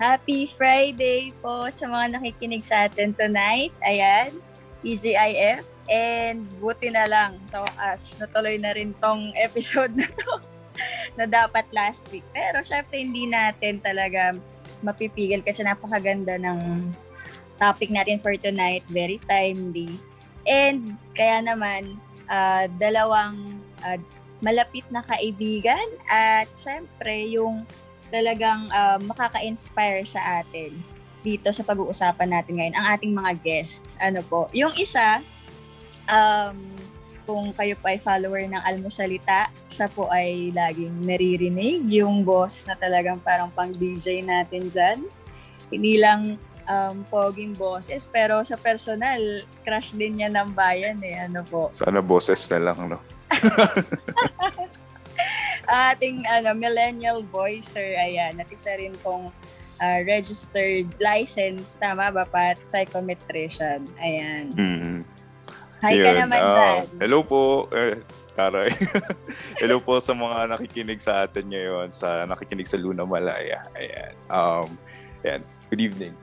Happy Friday po sa mga nakikinig sa atin tonight. Ayan, TGIF. And buti na lang sa wakas, natuloy na rin tong episode na to na dapat last week. Pero syempre hindi natin talaga mapipigil kasi napakaganda ng topic natin for tonight. Very timely. And kaya naman, uh, dalawang uh, malapit na kaibigan at syempre yung talagang uh, makaka-inspire sa atin dito sa pag-uusapan natin ngayon, ang ating mga guests. Ano po? Yung isa, um, kung kayo po ay follower ng Almusalita, siya po ay laging naririnig. Yung boss na talagang parang pang DJ natin dyan. Hindi lang um, poging bosses, pero sa personal, crush din niya ng bayan eh. Ano po? Sana bosses na lang, no? ating ano, millennial voice, sir, ayan, at isa rin pong uh, registered license, tama ba, Pat? Psychometrician. Ayan. Mm-hmm. Hi Ayun. ka naman, uh. Hello po, eh, Karay. hello po sa mga nakikinig sa atin ngayon, sa nakikinig sa Luna Malaya. Ayan. Um, ayan. Good evening.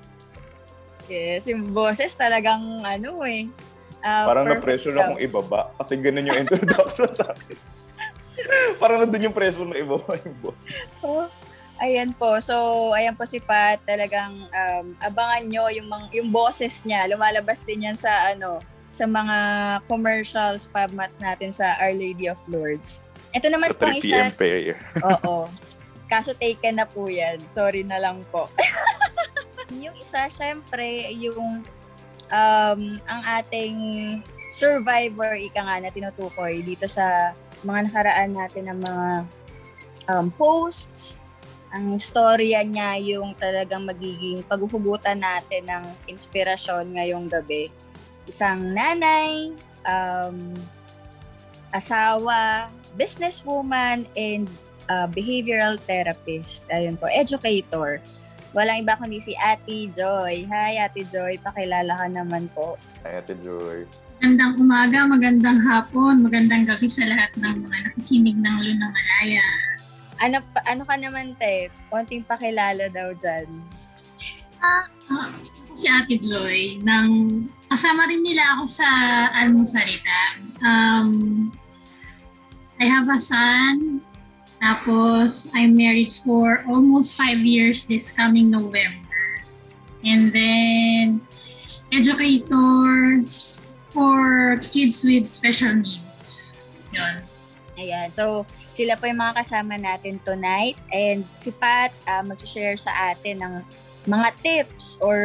Yes, yung boses talagang ano eh, Uh, Parang na-pressure akong ibaba kasi ganun yung introduction sa akin. Parang nandun yung pressure na ibaba yung boses. So, ayan po. So, ayan po si Pat. Talagang um, abangan nyo yung, mga, yung boses niya. Lumalabas din yan sa ano sa mga commercials, pub mats natin sa Our Lady of Lords. Ito naman sa pong isa. Oo. Kaso taken na po yan. Sorry na lang po. yung isa, syempre, yung um, ang ating survivor, ika nga na tinutukoy dito sa mga nakaraan natin ng mga um, posts. Ang storya niya yung talagang magiging paghuhugutan natin ng inspirasyon ngayong gabi. Isang nanay, um, asawa, businesswoman, and uh, behavioral therapist. Ayun po, educator. Walang iba kundi si Ate Joy. Hi, Ate Joy. Pakilala ka naman po. Hi, Ate Joy. Magandang umaga, magandang hapon, magandang gabi sa lahat ng mga nakikinig ng Luna Malaya. Ano, ano ka naman, te? Konting pakilala daw dyan. Ah, uh, si Ate Joy. Nang, kasama rin nila ako sa Almusarita. Um, I have a son tapos, I'm married for almost five years this coming November. And then, educator for kids with special needs. Yun. Ayan. So, sila po yung mga kasama natin tonight. And si Pat uh, mag-share sa atin ng mga tips or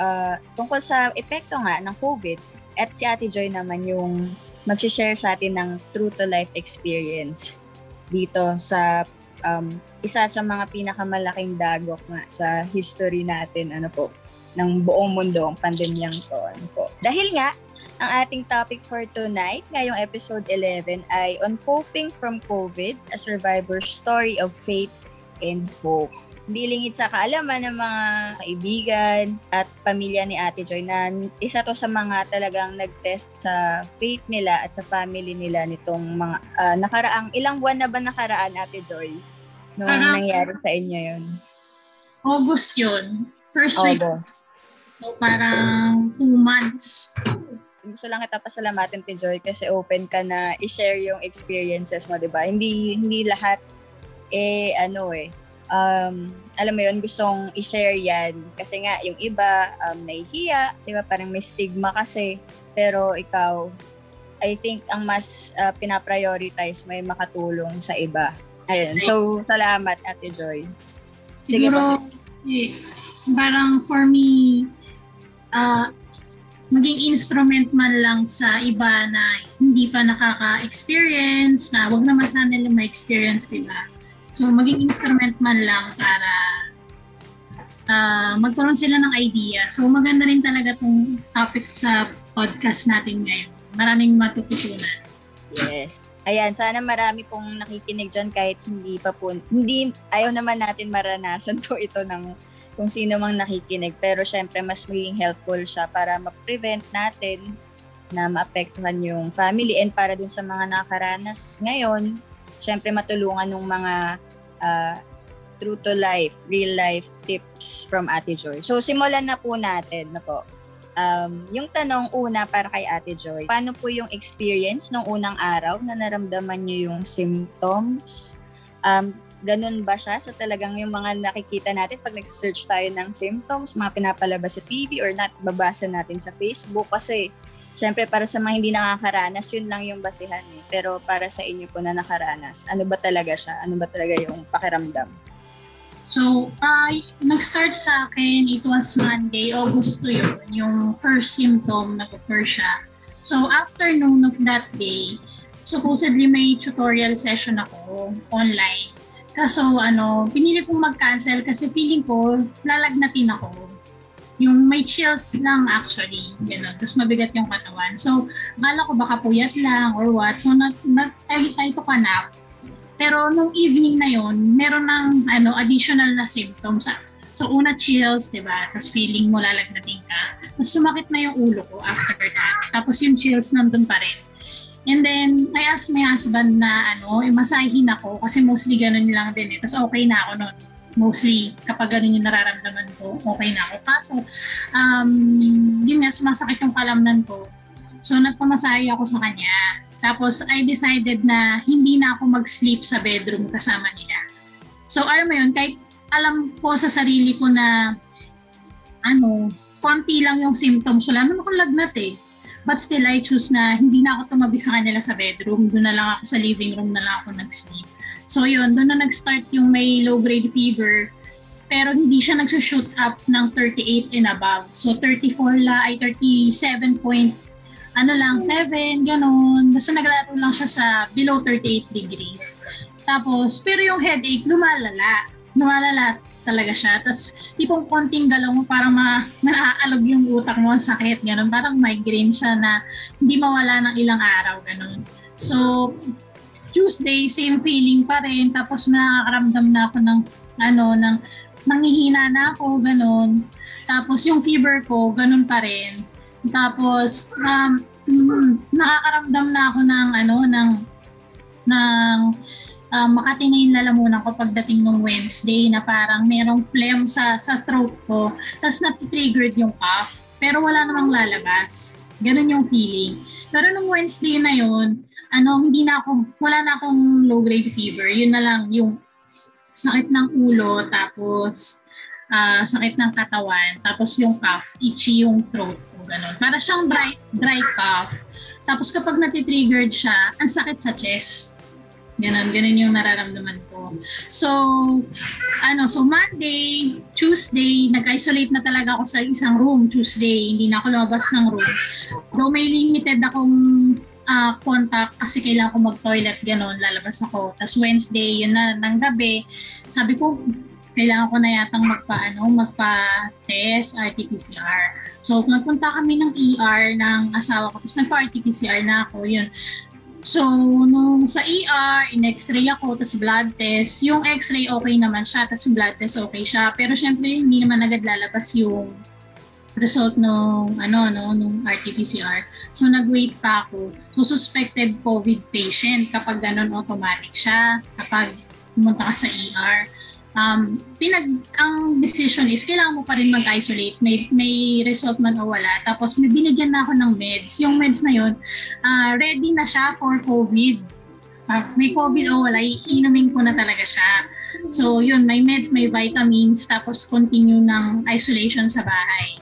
uh, tungkol sa epekto nga ng COVID. At si Ate Joy naman yung mag-share sa atin ng true to life experience dito sa um, isa sa mga pinakamalaking dagok nga sa history natin ano po ng buong mundo ang pandemyang to ano po. Dahil nga ang ating topic for tonight, ngayong episode 11 ay on coping from COVID, a survivor's story of faith and hope hindi lingid sa kaalaman ng mga kaibigan at pamilya ni Ate Joy na isa to sa mga talagang nag-test sa faith nila at sa family nila nitong mga uh, nakaraang ilang buwan na ba nakaraan Ate Joy nung Parang, nangyari sa inyo yun? August yun. First week. So parang two months. Gusto lang kita pasalamatin, Ate Joy, kasi open ka na i-share yung experiences mo, di ba? Hindi, hindi lahat eh, ano eh, um, alam mo yun, gustong i-share yan. Kasi nga, yung iba, um, nahihiya, di ba? Parang may stigma kasi. Pero ikaw, I think ang mas uh, pinaprioritize may makatulong sa iba. Ayun. So, salamat, Ate Joy. Sige Siguro, eh, parang for me, uh, maging instrument man lang sa iba na hindi pa nakaka-experience, na wag naman sana nila ma-experience, di ba? So, maging instrument man lang para uh, magkaroon sila ng idea. So, maganda rin talaga tong topic sa podcast natin ngayon. Maraming matututunan. Yes. Ayan, sana marami pong nakikinig dyan kahit hindi pa po, hindi, ayaw naman natin maranasan po ito ng kung sino mang nakikinig. Pero syempre, mas maging helpful siya para ma-prevent natin na maapektuhan yung family and para dun sa mga nakaranas ngayon syempre matulungan ng mga uh, true to life, real life tips from Ate Joy. So simulan na po natin na po. Um, yung tanong una para kay Ate Joy, paano po yung experience nung unang araw na naramdaman niyo yung symptoms? Um, ganun ba siya sa talagang yung mga nakikita natin pag nagsisearch tayo ng symptoms, mga pinapalabas sa TV or not babasa natin sa Facebook kasi Siyempre, para sa mga hindi nakakaranas, yun lang yung basihan eh. Pero para sa inyo po na nakaranas, ano ba talaga siya? Ano ba talaga yung pakiramdam? So, uh, nag-start sa akin, it was Monday, August 2 yun, yung first symptom nag-occur siya. So, after noon of that day, supposedly may tutorial session ako online. Kaso, ano, pinili kong mag-cancel kasi feeling ko, lalagnatin ako yung may chills lang actually, gano'n. Tapos mabigat yung katawan. So, akala ko baka puyat lang or what. So, nag, nag, I, I took a nap. Pero nung evening na yon meron ng ano, additional na symptoms. So, una chills, di ba? Tapos feeling mo lalagnating ka. Tapos sumakit na yung ulo ko after that. Tapos yung chills nandun pa rin. And then, I asked my husband na ano, imasahin ako kasi mostly ganun lang din eh. Tapos okay na ako noon mostly kapag ganun yung nararamdaman ko, okay na ako. Kaso, um, yun nga, sumasakit yung kalamnan ko. So, nagpamasahe ako sa kanya. Tapos, I decided na hindi na ako mag-sleep sa bedroom kasama niya. So, alam mo yun, kahit alam ko sa sarili ko na ano, konti lang yung symptoms. Wala naman akong lagnat eh. But still, I choose na hindi na ako tumabi sa kanila sa bedroom. Doon na lang ako sa living room na lang ako nag-sleep. So yun, doon na nag-start yung may low-grade fever. Pero hindi siya nagsushoot up ng 38 and above. So 34 la, ay 37 point, ano lang, 7, ganun. Basta naglalaro lang siya sa below 38 degrees. Tapos, pero yung headache, lumalala. Lumalala talaga siya. Tapos, tipong konting galaw mo, parang ma, naaalog yung utak mo, ang sakit, ganun. Parang migraine siya na hindi mawala ng ilang araw, ganun. So, Tuesday, same feeling pa rin. Tapos nakakaramdam na ako ng, ano, ng, nanghihina na ako, ganun. Tapos yung fever ko, ganun pa rin. Tapos, um, nakakaramdam na ako ng, ano, ng, ng, um, Makati na yung lalamunan ko pagdating ng Wednesday na parang merong phlegm sa, sa throat ko. Tapos natitriggered yung cough. Pero wala namang lalabas. Ganun yung feeling. Pero nung Wednesday na yun, ano, hindi na ako, wala na akong low-grade fever. Yun na lang yung sakit ng ulo, tapos uh, sakit ng katawan, tapos yung cough, itchy yung throat ko, ganun. Para siyang dry, dry cough. Tapos kapag natitriggered siya, ang sakit sa chest. Ganun, ganun yung nararamdaman ko. So, ano, so Monday, Tuesday, nag-isolate na talaga ako sa isang room. Tuesday, hindi na ako lumabas ng room. Though may limited akong uh, contact kasi kailangan ko mag-toilet, gano'n, lalabas ako. Tapos Wednesday, yun na, ng gabi, sabi ko, kailangan ko na yatang magpa, ano, magpa-test, RT-PCR. So, nagpunta kami ng ER ng asawa ko, tapos nagpa-RT-PCR na ako, yun. So, nung sa ER, in-x-ray ako, tapos blood test. Yung x-ray okay naman siya, tapos blood test okay siya. Pero syempre, hindi naman agad lalabas yung result nung ano no nung RT-PCR. So nag-wait pa ako. So suspected COVID patient kapag ganun automatic siya kapag pumunta ka sa ER. Um, pinag ang decision is kailangan mo pa rin mag-isolate. May may result man o wala. Tapos may binigyan na ako ng meds. Yung meds na yon uh, ready na siya for COVID. Uh, may COVID o wala iinumin ko na talaga siya. So yun may meds may vitamins tapos continue ng isolation sa bahay.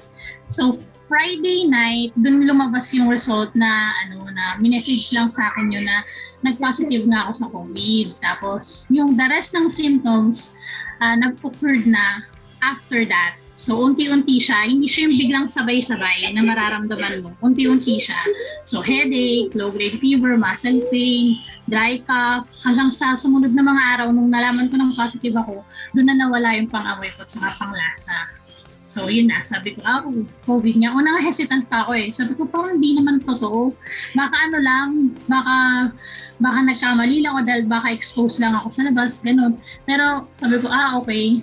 So Friday night, dun lumabas yung result na ano na minessage lang sa akin yun na nag-positive na ako sa COVID. Tapos yung the rest ng symptoms uh, nag-occurred na after that. So, unti-unti siya. Hindi siya yung biglang sabay-sabay na mararamdaman mo. Unti-unti siya. So, headache, low-grade fever, muscle pain, dry cough, hanggang sa sumunod na mga araw nung nalaman ko ng positive ako, doon na nawala yung pang-amoy ko at saka pang-lasa. So, yun na. Sabi ko, ah, COVID nga. Una hesitant pa ako eh. Sabi ko, parang hindi naman totoo. Baka ano lang, baka, baka nagkamali lang ako dahil baka expose lang ako sa labas, ganun. Pero sabi ko, ah, okay.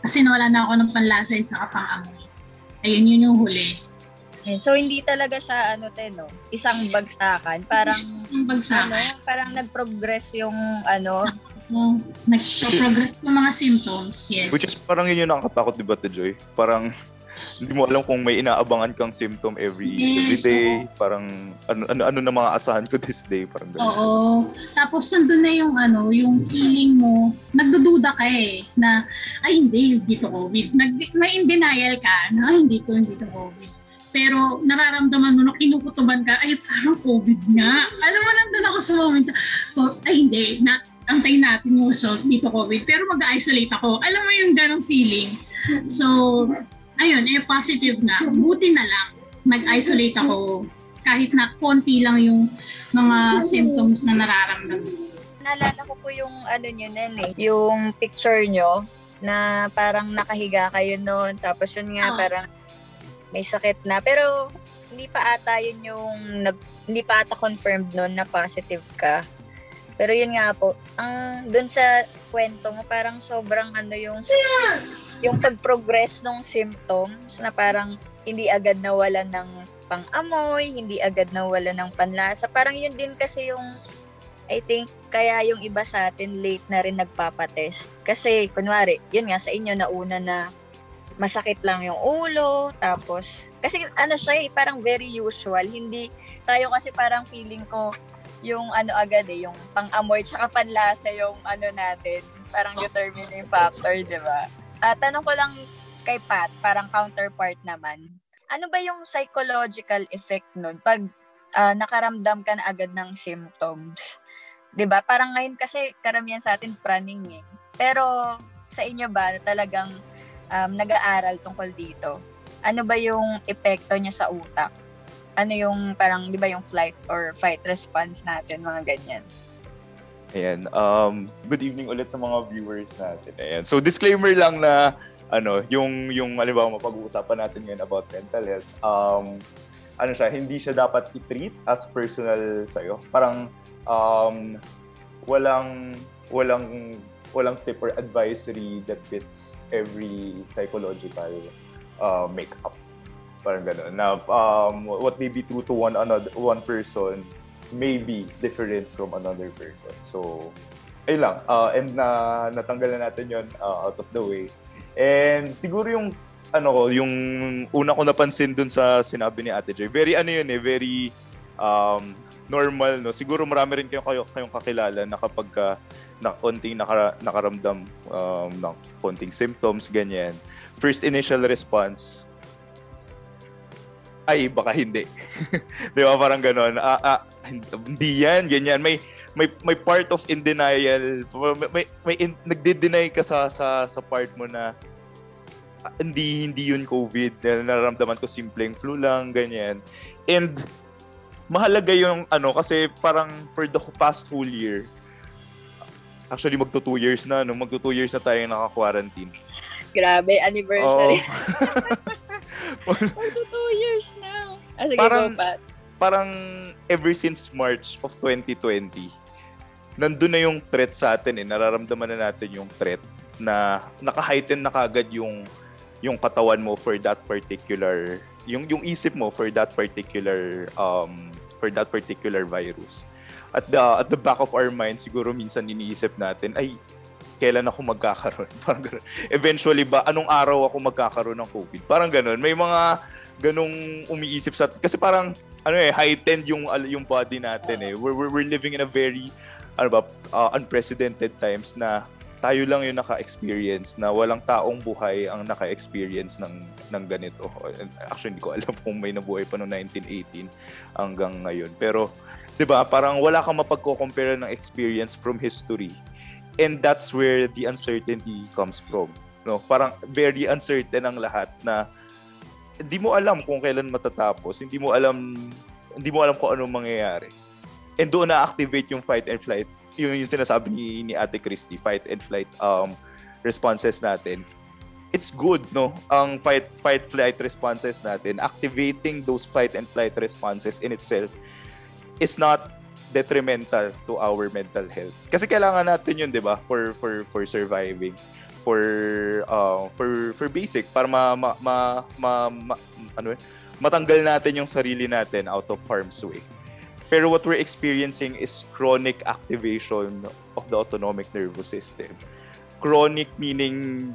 Kasi nawala na ako ng panlasa sa kapang-amoy. Ayun, yun yung huli. So hindi talaga siya ano te no, isang bagsakan, parang isang bagsakan. ano, parang nag-progress yung ano, Oh, nagpo-progress yung mga symptoms, yes. Which is parang yun yung nakakatakot, di ba, Te Joy? Parang hindi mo alam kung may inaabangan kang symptom every Yes, every day. Parang ano, ano, ano na mga asahan ko this day. Parang ganun. Oo. Tapos nandun na yung ano, yung feeling mo, nagdududa ka eh, na, ay hindi, hindi to COVID. Nag, may in denial ka, na ay hindi to, hindi to COVID. Pero nararamdaman mo na kinukutuban ka, ay parang COVID nga. Alam mo, nandun ako sa moment, oh, ay hindi, na, antayin natin yung result, dito COVID. Pero mag-isolate ako. Alam mo yung ganong feeling. So, ayun, eh positive na. Buti na lang, nag-isolate ako kahit na konti lang yung mga symptoms na nararamdaman. Naalala ko po yung ano nyo nun eh, yung picture nyo na parang nakahiga kayo noon. Tapos yun nga, Ah. parang may sakit na. Pero hindi pa ata yun yung, nag, hindi pa ata confirmed noon na positive ka. Pero yun nga po, ang dun sa kwento mo, parang sobrang ano yung, yung pag-progress ng symptoms na parang hindi agad nawala ng pang-amoy, hindi agad nawala ng panlasa. Parang yun din kasi yung I think kaya yung iba sa atin late na rin nagpapatest. Kasi kunwari, yun nga sa inyo nauna na masakit lang yung ulo, tapos kasi ano siya eh, parang very usual. Hindi tayo kasi parang feeling ko yung ano agad eh, yung pang-amoy tsaka panlasa yung ano natin, parang determining factor, di ba? At tanong ko lang kay Pat, parang counterpart naman. Ano ba yung psychological effect nun pag ah, nakaramdam ka na agad ng symptoms? 'Di ba? Parang ngayon kasi karamihan sa atin praning eh. Pero sa inyo ba talagang um, nag-aaral tungkol dito? Ano ba yung epekto niya sa utak? Ano yung parang 'di ba yung flight or fight response natin, mga ganyan? Ayan. Um, good evening ulit sa mga viewers natin. Ayan. So disclaimer lang na ano, yung yung halimbawa mapag-uusapan natin ngayon about mental health. Um, ano siya, hindi siya dapat i-treat as personal sa'yo. Parang um, walang walang walang tip or advisory that fits every psychological uh, makeup. Parang gano'n. Na um, what may be true to one another one person may be different from another person. So, ayun lang. Uh, and na natanggal na natin yon uh, out of the way. And siguro yung ano ko, yung una ko napansin dun sa sinabi ni Ate Joy, very ano yun eh, very um, normal, no? Siguro marami rin kayo, kayo kayong kakilala na kapag ka, na konting nakara, nakaramdam um, ng konting symptoms, ganyan. First initial response, ay, baka hindi. Di ba? Parang ganon. Ah, ah, hindi yan, ganyan. May, may may part of in denial may may, may in, nagde-deny ka sa sa sa part mo na ah, hindi hindi yun covid nararamdaman ko simpleng flu lang ganyan and mahalaga yung ano kasi parang for the past whole year actually magto two years na no magto two years na tayo naka-quarantine Grabe, anniversary. Oo. Magto two years na. Ah, sige, Parang- go, Pat. parang ever since March of 2020, nandun na yung threat sa atin eh. Nararamdaman na natin yung threat na naka-heighten na kagad yung yung katawan mo for that particular yung yung isip mo for that particular um for that particular virus. At the at the back of our mind siguro minsan iniisip natin ay kailan ako magkakaroon? Parang ganun. Eventually ba anong araw ako magkakaroon ng COVID? Parang ganun. May mga ganong umiisip sa kasi parang ano eh heightened yung yung body natin eh. We're, we're living in a very ano ba uh, unprecedented times na tayo lang yung naka-experience na walang taong buhay ang naka-experience ng ng ganito. Actually, hindi ko alam kung may nabuhay pa noong 1918 hanggang ngayon. Pero, 'di ba, parang wala kang mapagko-compare ng experience from history. And that's where the uncertainty comes from. No, parang very uncertain ang lahat na hindi mo alam kung kailan matatapos, hindi mo alam hindi mo alam kung anong mangyayari. And doon na-activate yung fight and flight. Yung, yung sinasabi ni, ni Ate Christy, fight and flight um, responses natin. It's good, no? Ang fight, fight, flight responses natin, activating those fight and flight responses in itself is not detrimental to our mental health. Kasi kailangan natin yun, 'di ba? For for for surviving, for uh, for for basic para ma, ma, ma, ma, ma- ano eh, matanggal natin yung sarili natin out of harm's way. Pero what we're experiencing is chronic activation of the autonomic nervous system. Chronic meaning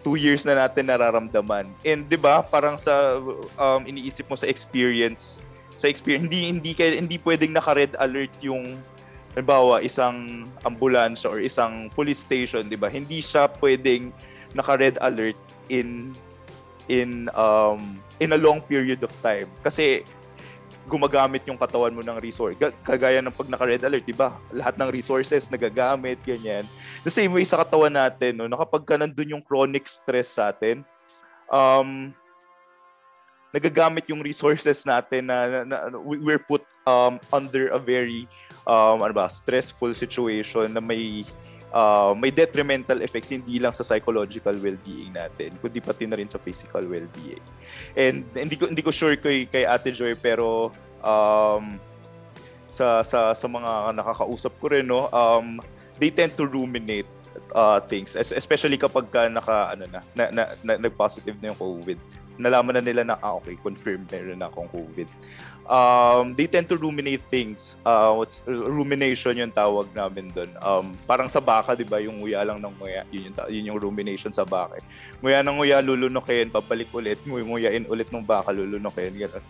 two years na natin nararamdaman. And 'di ba, parang sa um, iniisip mo sa experience, sa experience hindi hindi kaya hindi pwedeng naka-red alert yung halimbawa isang ambulansya or isang police station, 'di ba? Hindi siya pwedeng naka-red alert in in um in a long period of time kasi gumagamit yung katawan mo ng resource. Kagaya ng pag naka-red alert, di ba? Lahat ng resources nagagamit, ganyan. The same way sa katawan natin, no, na kapag ka nandun yung chronic stress sa atin, um, nagagamit yung resources natin na, na, na we're put um, under a very um, ano ba, stressful situation na may uh, may detrimental effects hindi lang sa psychological well-being natin, kundi pati na rin sa physical well-being. And hindi ko hindi ko sure kay kay Ate Joy pero um, sa sa sa mga nakakausap ko rin no, um, they tend to ruminate uh, things especially kapag ka naka ano na, na, na, na nag-positive na yung COVID. Nalaman na nila na ah, okay, confirmed meron akong COVID um, they tend to ruminate things. Uh, what's rumination yung tawag namin doon. Um, parang sa baka, 'di ba, yung nguya lang ng nguya, yun yung yun yung rumination sa baka. Nguya ng nguya lulunukin, babalik ulit, nguyain ulit ng baka lulunukin, ganun.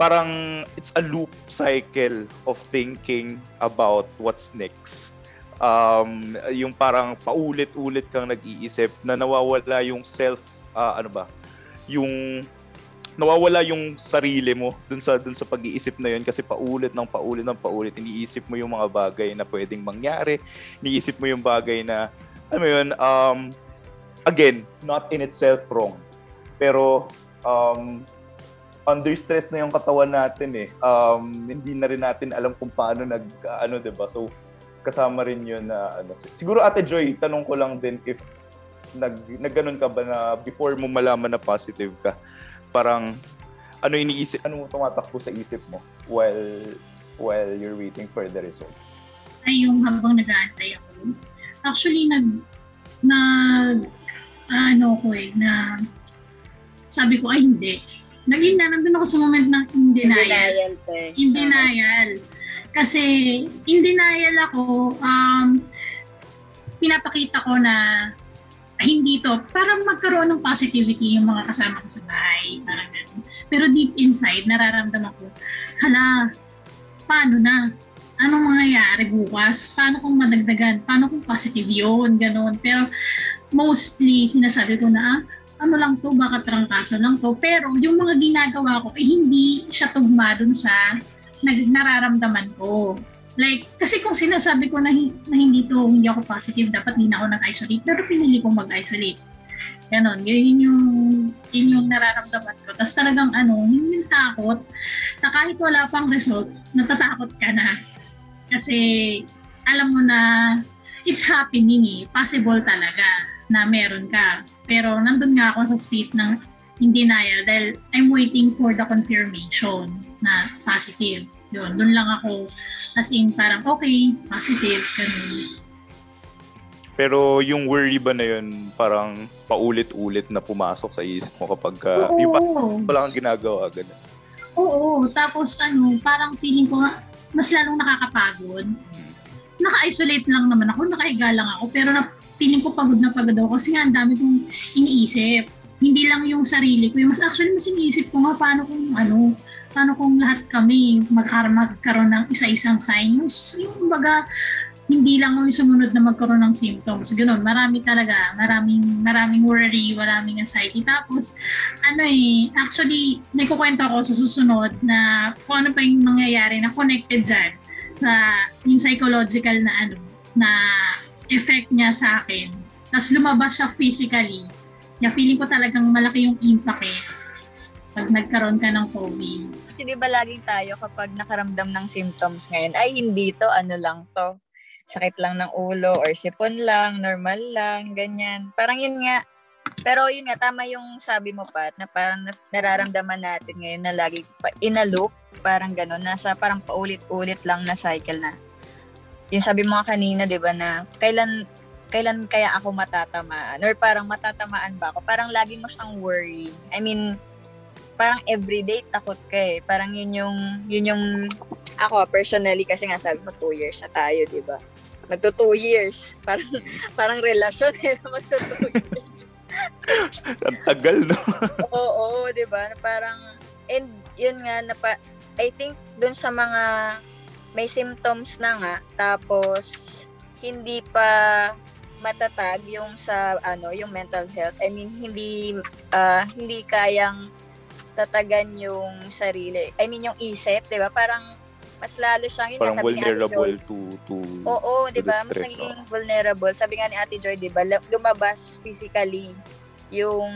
Parang it's a loop cycle of thinking about what's next. Um, yung parang paulit-ulit kang nag-iisip na nawawala yung self uh, ano ba? Yung nawawala yung sarili mo dun sa dun sa pag-iisip na yun. Kasi paulit ng paulit ng paulit iniisip mo yung mga bagay na pwedeng mangyari. Iniisip mo yung bagay na ano yun um again not in itself wrong. Pero um under stress na yung katawan natin eh. Um hindi na rin natin alam kung paano nag ano 'di ba so kasama rin yun na ano siguro Ate Joy tanong ko lang din if nag nagganon ka ba na before mo malaman na positive ka parang ano iniisip, ano tumatakbo sa isip mo while while you're waiting for the result? Ay, yung habang nag-aantay ako. Actually, nag, nag, ano ko eh, na, sabi ko, ay hindi. Naging na, nandun ako sa moment ng in denial. In denial, eh. In denial. Kasi, in denial ako, um, pinapakita ko na hindi to, parang magkaroon ng positivity yung mga kasama ko sa bahay. Parang ganun. Pero deep inside, nararamdaman ko, hala, paano na? Anong mangyayari bukas? Paano kung madagdagan? Paano kung positive yun? Ganon. Pero mostly, sinasabi ko na, ah, ano lang to, baka trangkaso lang to. Pero yung mga ginagawa ko, eh, hindi siya tugma dun sa nararamdaman ko. Like, kasi kung sinasabi ko na, na hindi to, hindi ako positive, dapat hindi na ako nag-isolate. Pero pinili kong mag-isolate. Ganon, yun yung, yun yung nararamdaman ko. Tapos talagang ano, yun yung takot na kahit wala pang result, natatakot ka na. Kasi alam mo na it's happening eh. Possible talaga na meron ka. Pero nandun nga ako sa state ng in denial dahil I'm waiting for the confirmation na positive. Yun, dun lang ako As in, parang okay, positive, ganun. Pero yung worry ba na yun, parang paulit-ulit na pumasok sa isip mo kapag uh, Oo. yung parang wala kang ginagawa, gano'n? Oo, tapos ano, parang feeling ko mas lalong nakakapagod. Naka-isolate lang naman ako, nakahiga lang ako, pero na, feeling ko pagod na pagod ako kasi nga ang dami kong iniisip. Hindi lang yung sarili ko, yung mas actually mas iniisip ko nga paano kung ano, paano kung lahat kami magkar- magkaroon ng isa-isang sign? Yung, baga, hindi lang yung sumunod na magkaroon ng symptoms. Ganun, marami talaga, maraming, maraming worry, maraming anxiety. Tapos, ano eh, actually, may kukwento ako sa susunod na kung ano pa yung mangyayari na connected dyan sa yung psychological na ano, na effect niya sa akin. Tapos lumabas siya physically. Kaya feeling ko talagang malaki yung impact eh pag nagkaroon ka ng COVID. Hindi ba laging tayo kapag nakaramdam ng symptoms ngayon, ay hindi to, ano lang to, sakit lang ng ulo or sipon lang, normal lang, ganyan. Parang yun nga, pero yun nga, tama yung sabi mo pa, na parang nararamdaman natin ngayon na lagi pa, in a loop, parang gano'n, nasa parang paulit-ulit lang na cycle na. Yung sabi mo kanina, di ba, na kailan kailan kaya ako matatamaan or parang matatamaan ba ako parang lagi mo siyang worry I mean parang everyday takot ka eh. Parang yun yung, yun yung ako personally, kasi nga sabi mo, two years na tayo, di ba? Magto two years. Parang, parang relasyon eh, magto two years. Ang tagal, no? Oo, di ba? Parang, and yun nga, na pa, I think dun sa mga may symptoms na nga, tapos hindi pa matatag yung sa ano yung mental health I mean hindi uh, hindi kayang tatagan yung sarili I mean yung isip 'di ba parang mas lalo siyang yun parang vulnerable Joy, to to Oo, to 'di ba? Mas naging oh. vulnerable. Sabi nga ni Ate Joy, 'di ba, lumabas physically yung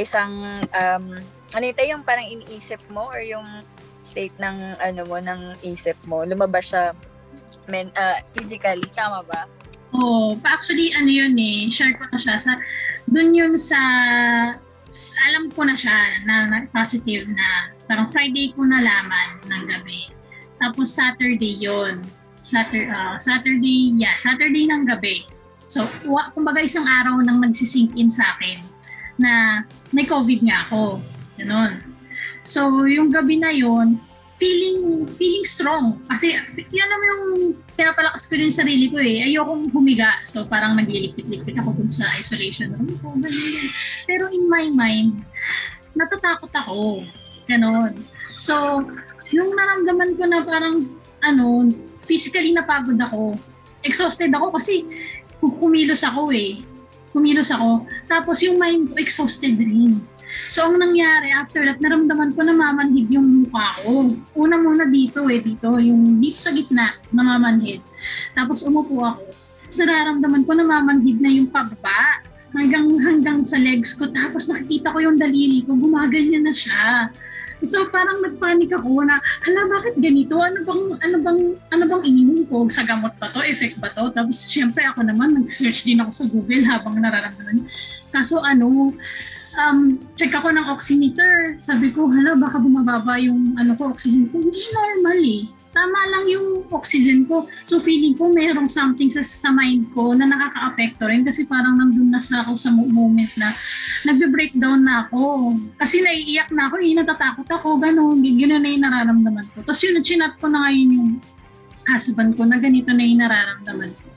isang um ano ito yung parang iniisip mo or yung state ng ano mo ng isip mo. Lumabas siya men, uh, physically, tama ba? Oo. actually, ano yun eh, share ko na siya. Sa, dun yun sa, s- alam ko na siya na, positive na, parang Friday ko nalaman ng gabi. Tapos Saturday yun. Saturday, Saturday, yeah, Saturday ng gabi. So, wa, kumbaga isang araw nang nagsisink in sa akin na may COVID nga ako. Ganon. So, yung gabi na yun, feeling feeling strong. Kasi yan naman yung pinapalakas ko sa sarili ko eh. Ayokong humiga. So parang naglilikit-likit ako dun sa isolation room ko. ganyan. Pero in my mind, natatakot ako. Ganon. So, yung naramdaman ko na parang, ano, physically napagod ako. Exhausted ako kasi kumilos ako eh. Kumilos ako. Tapos yung mind ko exhausted rin. So, ang nangyari after that, naramdaman ko na mamanhid yung mukha ko. Una muna dito eh, dito, yung dito sa gitna, namamanhid. Tapos umupo ako. Tapos nararamdaman ko na mamanhid na yung pababa hanggang hanggang sa legs ko. Tapos nakikita ko yung daliri ko, gumaganyan na siya. So parang nagpanik ako na, hala bakit ganito? Ano bang ano bang ano bang ininom ko? Sa gamot ba to? Effect ba to? Tapos syempre ako naman nag-search din ako sa Google habang nararamdaman. Kaso ano, um, check ako ng oximeter. Sabi ko, hala, baka bumababa yung ano ko, oxygen ko. Hindi normal eh. Tama lang yung oxygen ko. So feeling ko merong something sa, sa mind ko na nakaka-apekto rin kasi parang nandun na sa ako sa mo- moment na nagbe-breakdown na ako. Kasi naiiyak na ako, eh, natatakot ako, gano'n, gano'n na yung nararamdaman ko. Tapos yun, chinat ko na ngayon yung husband ko na ganito na yung nararamdaman ko.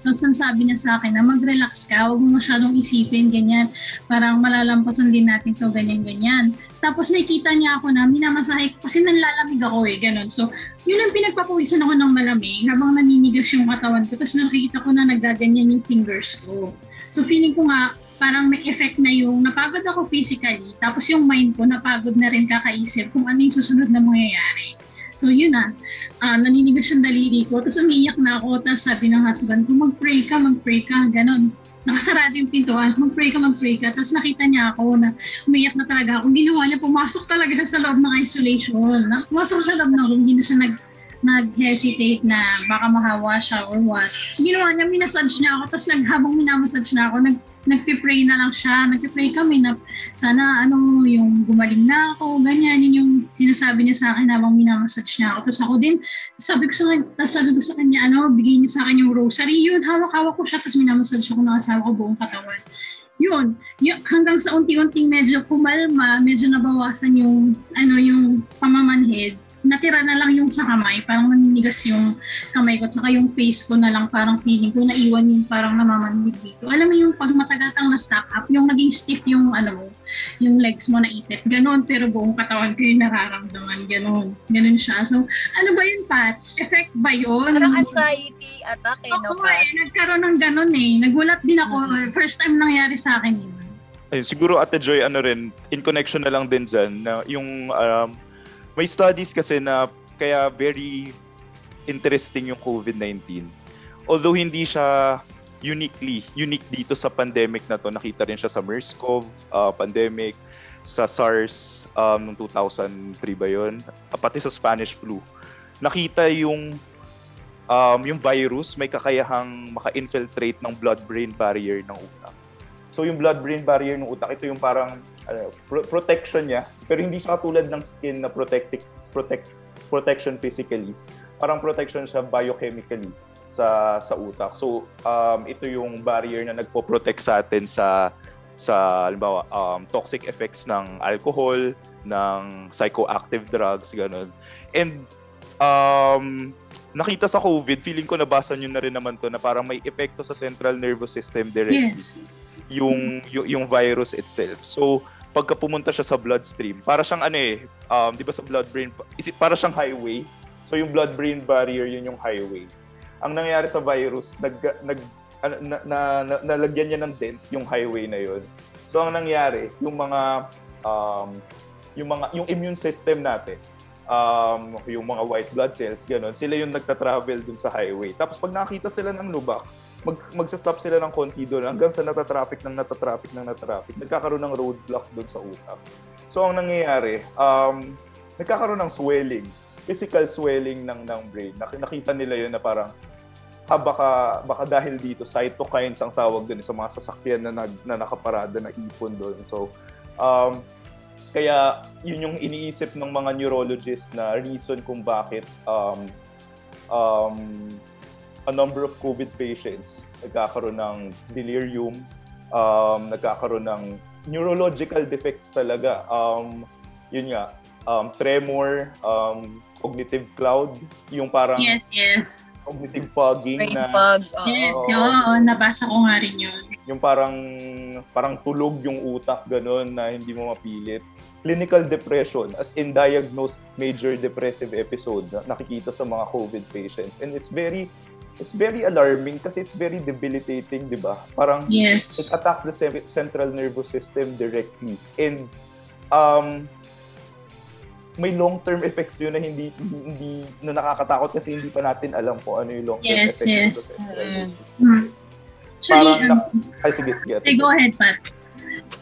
Tapos ang sabi niya sa akin na mag-relax ka, huwag mo masyadong isipin, ganyan. Parang malalampasan din natin to ganyan-ganyan. Tapos nakita niya ako na minamasahe ko kasi nanlalamig ako eh, ganun. So, yun ang pinagpapawisan ako ng malamig habang naninigas yung katawan ko. Tapos nakikita ko na nagaganyan yung fingers ko. So, feeling ko nga, parang may effect na yung napagod ako physically, tapos yung mind ko napagod na rin kakaisip kung ano yung susunod na mangyayari. So yun na, uh, naninigas yung daliri ko, tapos umiiyak na ako, tapos sabi ng husband ko, mag-pray ka, mag-pray ka, ganon. Nakasarado yung pintuan, mag-pray ka, mag-pray ka. Tapos nakita niya ako na umiiyak na talaga ako. Ginawa niya, pumasok talaga siya sa loob ng isolation. Pumasok sa loob ng room, hindi na siya nag, nag-hesitate na baka mahawa siya or what. Ginawa niya, minasage niya ako, tapos nag, habang minamassage na ako, nag, nagpipray na lang siya. Nagpipray kami na sana ano, yung gumaling na ako, ganyan. Yun yung sinasabi niya sa akin habang minamassage niya ako. Tapos ako din, sabi ko sa kanya, sabi ko sa kanya, ano, bigay niya sa akin yung rosary. Yun, hawak-hawak ko siya, tapos minamassage ako ng asawa ko buong katawan. Yun, yun, hanggang sa unti-unting medyo kumalma, medyo nabawasan yung, ano, yung pamamanhid natira na lang yung sa kamay, parang naninigas yung kamay ko, tsaka yung face ko na lang parang feeling ko naiwan yung parang namamanhid dito. Alam mo yung pag matagal kang na-stack up, yung naging stiff yung ano mo, yung legs mo na ipit. Ganon, pero buong katawan ko yung nararamdaman. Ganon. Ganon siya. So, ano ba yun, Pat? Effect ba yun? Parang anxiety attack eh, no, Oo, Pat? eh, nagkaroon ng ganon eh. Nagulat din ako. Mhm. First time nangyari sa akin yun. Ayun, siguro Ate Joy, ano rin, in connection na lang din dyan, na yung um, may studies kasi na kaya very interesting yung COVID-19. Although hindi siya uniquely, unique dito sa pandemic na to. Nakita rin siya sa MERS-CoV uh, pandemic, sa SARS um, noong 2003 ba yun? Uh, pati sa Spanish flu. Nakita yung um, yung virus may kakayahang maka-infiltrate ng blood-brain barrier ng utak. So yung blood-brain barrier ng utak, ito yung parang ano, pro- protection niya, pero hindi siya katulad ng skin na protect, protect, protection physically. Parang protection siya biochemically sa sa utak. So um, ito yung barrier na nagpo-protect sa atin sa sa halimbawa um, toxic effects ng alcohol, ng psychoactive drugs, ganun. And um, nakita sa COVID, feeling ko nabasa nyo na rin naman to na parang may epekto sa central nervous system directly. Yes. Yung, yung, yung virus itself. So, pagka pumunta siya sa bloodstream, para siyang ano eh, um, di ba sa blood-brain, is it, para siyang highway. So, yung blood-brain barrier, yun yung highway. Ang nangyayari sa virus, nag, nag, ano, na, na, na, nalagyan niya ng dent yung highway na yun. So, ang nangyari, yung mga, um, yung mga, yung immune system natin, um, yung mga white blood cells, ganun, sila yung nagta-travel dun sa highway. Tapos pag nakita sila ng lubak, mag, magsa-stop sila ng konti doon hanggang sa natatraffic ng natatraffic ng natatraffic. Nagkakaroon ng roadblock doon sa utak. So ang nangyayari, um, nagkakaroon ng swelling, physical swelling ng ng brain. Nakita nila yun na parang ha, baka, baka dahil dito, cytokines ang tawag doon sa mga sasakyan na, nag, na nakaparada na ipon doon. So, um, kaya yun yung iniisip ng mga neurologists na reason kung bakit um, um, a number of COVID patients nagkakaroon ng delirium, um, nagkakaroon ng neurological defects talaga. Um, yun nga, um, tremor, um, cognitive cloud, yung parang Yes, yes. cognitive fogging Brain na fog. oo. Yes, oo, nabasa ko nga rin yun. yung parang parang tulog yung utak ganun na hindi mo mapilit. Clinical depression as in diagnosed major depressive episode na nakikita sa mga COVID patients and it's very it's very alarming kasi it's very debilitating, 'di ba? Parang Yes. it attacks the central nervous system directly and um may long-term effects yun na hindi hindi na nakakatakot kasi hindi pa natin alam kung ano yung long-term Yes, effects yes. nito sa central Mm. nervous system. Hmm. Actually, Parang um, na- Ay, sige, sige. okay, go ahead, Pat.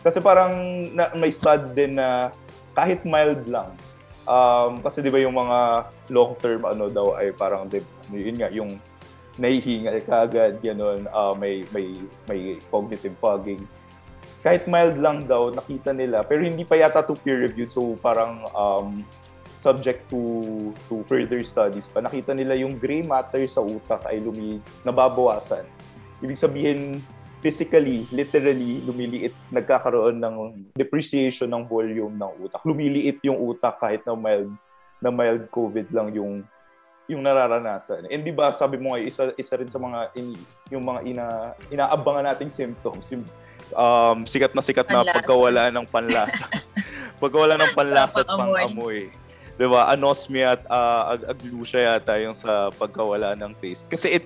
Kasi parang na, may stud din na kahit mild lang. Um, kasi di ba yung mga long term ano daw ay parang di, yun nga yung nahihingal ka agad ganun uh, may may may cognitive fogging. Kahit mild lang daw nakita nila. Pero hindi pa yata to peer reviewed so parang um, subject to to further studies pa. Nakita nila yung gray matter sa utak ay lumi nababawasan. Ibig sabihin physically, literally, lumiliit, nagkakaroon ng depreciation ng volume ng utak. Lumiliit yung utak kahit na mild, na mild COVID lang yung yung nararanasan. And di ba, sabi mo nga, isa, isa rin sa mga, in, yung mga ina, inaabangan nating symptoms, yung, um, sikat na sikat na Panlasa. pagkawala ng panlasa. pagkawala ng panlasa at Pangamoy. pangamoy. Di ba? Anosmia at uh, ag- aglusia yata yung sa pagkawala ng taste. Kasi it,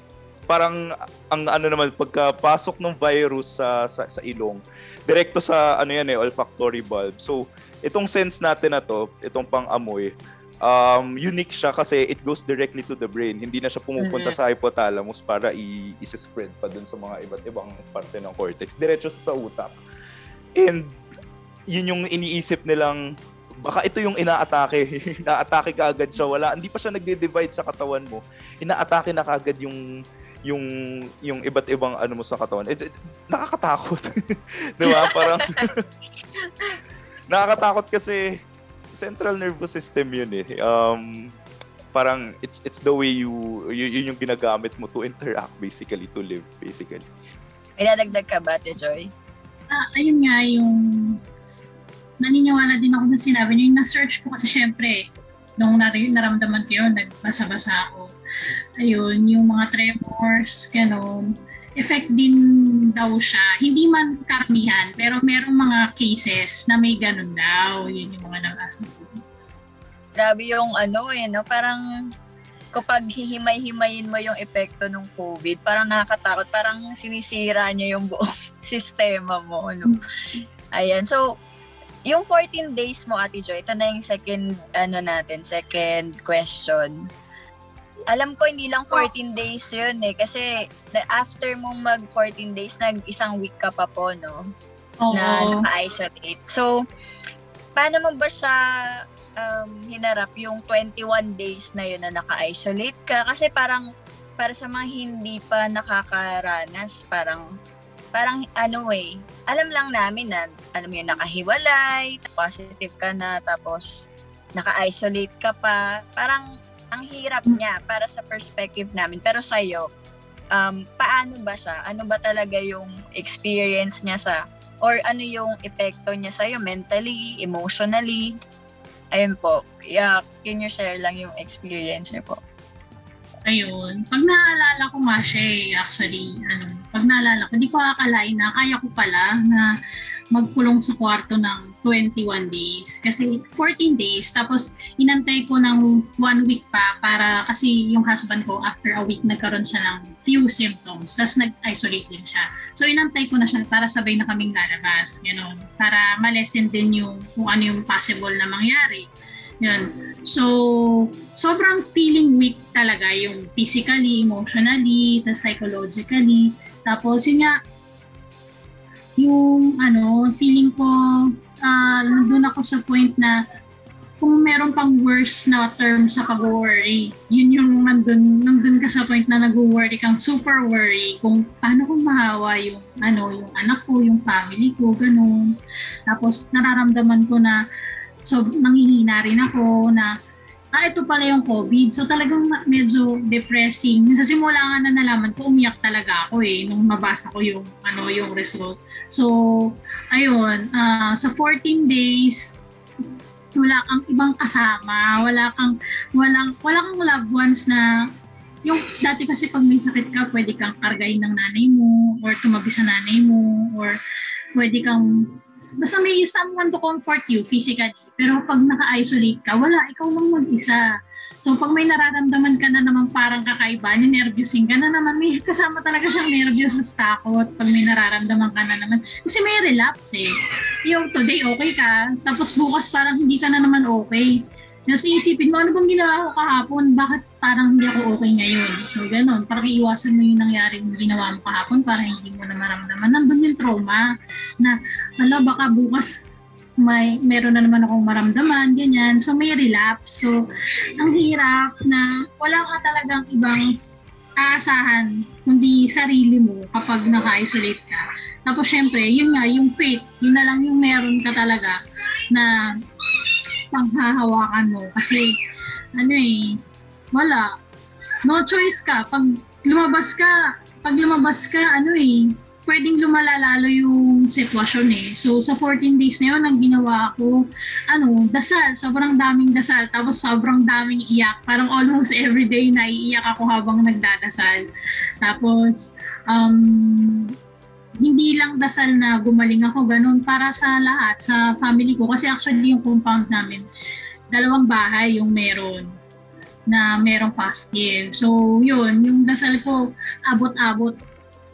parang ang ano naman pagkapasok ng virus sa, sa sa ilong direkto sa ano yan eh olfactory bulb. So itong sense natin na to itong pang-amoy um unique siya kasi it goes directly to the brain. Hindi na siya pumupunta Mhm. sa hypothalamus para i- i-spread pa dun sa mga iba't ibang parte ng cortex. Diretso sa utak. And yun yung iniisip nilang baka ito yung inaatake. Inaatake ka agad siya. Wala hindi pa siya nagde-divide sa katawan mo. Inaatake na kagad yung yung yung iba't ibang ano mo sa katawan. Eh, eh, nakakatakot. 'Di ba? Parang nakakatakot kasi central nervous system yun eh. Um parang it's it's the way you y- yun yung ginagamit mo to interact basically to live basically. May nadagdag ka ba, Ate Joy? Ah, ayun nga yung naniniwala din ako na sinabi niyo. Yung na-search ko kasi syempre, nung nar- naramdaman ko yun, nagbasa-basa ako. Ayun, yung mga tremors, ganun. Effect din daw siya. Hindi man karamihan, pero merong mga cases na may ganun daw. Yun yung mga nabasa ko. Grabe yung ano eh, no? Parang kapag hihimay-himayin mo yung epekto ng COVID, parang nakakatakot. Parang sinisira niya yung buong sistema mo. No? Ayan. So, yung 14 days mo, Ate Joy, ito na yung second, ano natin, second question. Alam ko hindi lang 14 days yun eh. Kasi after mong mag 14 days, nag isang week ka pa po, no? Oo. na naka-isolate. So, paano mo ba siya um, hinarap yung 21 days na yun na naka-isolate ka? Kasi parang, para sa mga hindi pa nakakaranas, parang, parang ano eh, alam lang namin na, alam mo yun, nakahiwalay, positive ka na, tapos naka-isolate ka pa. Parang, ang hirap niya para sa perspective namin. Pero sa'yo, um, paano ba siya? Ano ba talaga yung experience niya sa or ano yung epekto niya sa'yo mentally, emotionally? ayun po, yeah, can you share lang yung experience niyo po? Ayun. Pag naalala ko nga siya eh, actually, ano, pag naalala ko, hindi ko akalain na kaya ko pala na magkulong sa kwarto ng 21 days. Kasi 14 days, tapos inantay ko ng one week pa para kasi yung husband ko after a week nagkaroon siya ng few symptoms. Tapos nag-isolate din siya. So inantay ko na siya para sabay na kaming lalabas. Ganun. Para malesen din yung kung ano yung possible na mangyari. Yun. So, sobrang feeling weak talaga yung physically, emotionally, the psychologically. Tapos, yun nga, yung ano, feeling ko, uh, nandun ako sa point na kung meron pang worse na term sa pag-worry, yun yung nandun, nandun ka sa point na nag-worry kang super worry kung paano kung mahawa yung, ano, yung anak ko, yung family ko, ganun. Tapos nararamdaman ko na So, nanghihina rin ako na, ah, ito pala yung COVID. So, talagang medyo depressing. Sa simula nga na nalaman ko, umiyak talaga ako eh, nung mabasa ko yung, ano, yung result. So, ayun, uh, sa 14 days, wala kang ibang kasama, wala kang, walang, wala kang loved ones na yung dati kasi pag may sakit ka, pwede kang kargain ng nanay mo or tumabi sa nanay mo or pwede kang basta may someone to comfort you physically. Pero pag naka-isolate ka, wala, ikaw lang mag-isa. So pag may nararamdaman ka na naman parang kakaiba, ninervyusin ka na naman, may kasama talaga siyang nervyos sa takot pag may nararamdaman ka na naman. Kasi may relapse eh. Yung today okay ka, tapos bukas parang hindi ka na naman okay. Kasi isipin mo, ano bang ginawa ko kahapon? Bakit parang hindi ako okay ngayon? So, ganun. Parang iwasan mo yung nangyari yung ginawa mo kahapon para hindi mo na maramdaman. Nandun yung trauma na, ala, baka bukas may meron na naman akong maramdaman, ganyan. So, may relapse. So, ang hirap na wala ka talagang ibang aasahan kundi sarili mo kapag naka-isolate ka. Tapos, syempre, yun nga, yung faith, yun na lang yung meron ka talaga na panghahawakan mo. Kasi, ano eh, wala. No choice ka. Pag lumabas ka, pag lumabas ka, ano eh, pwedeng lumala lalo yung sitwasyon eh. So, sa 14 days na yun, ang ginawa ko, ano, dasal. Sobrang daming dasal. Tapos, sobrang daming iyak. Parang almost everyday na iiyak ako habang nagdadasal. Tapos, um, hindi lang dasal na gumaling ako ganun para sa lahat sa family ko kasi actually yung compound namin dalawang bahay yung meron na merong positive. So, yun, yung dasal ko, abot-abot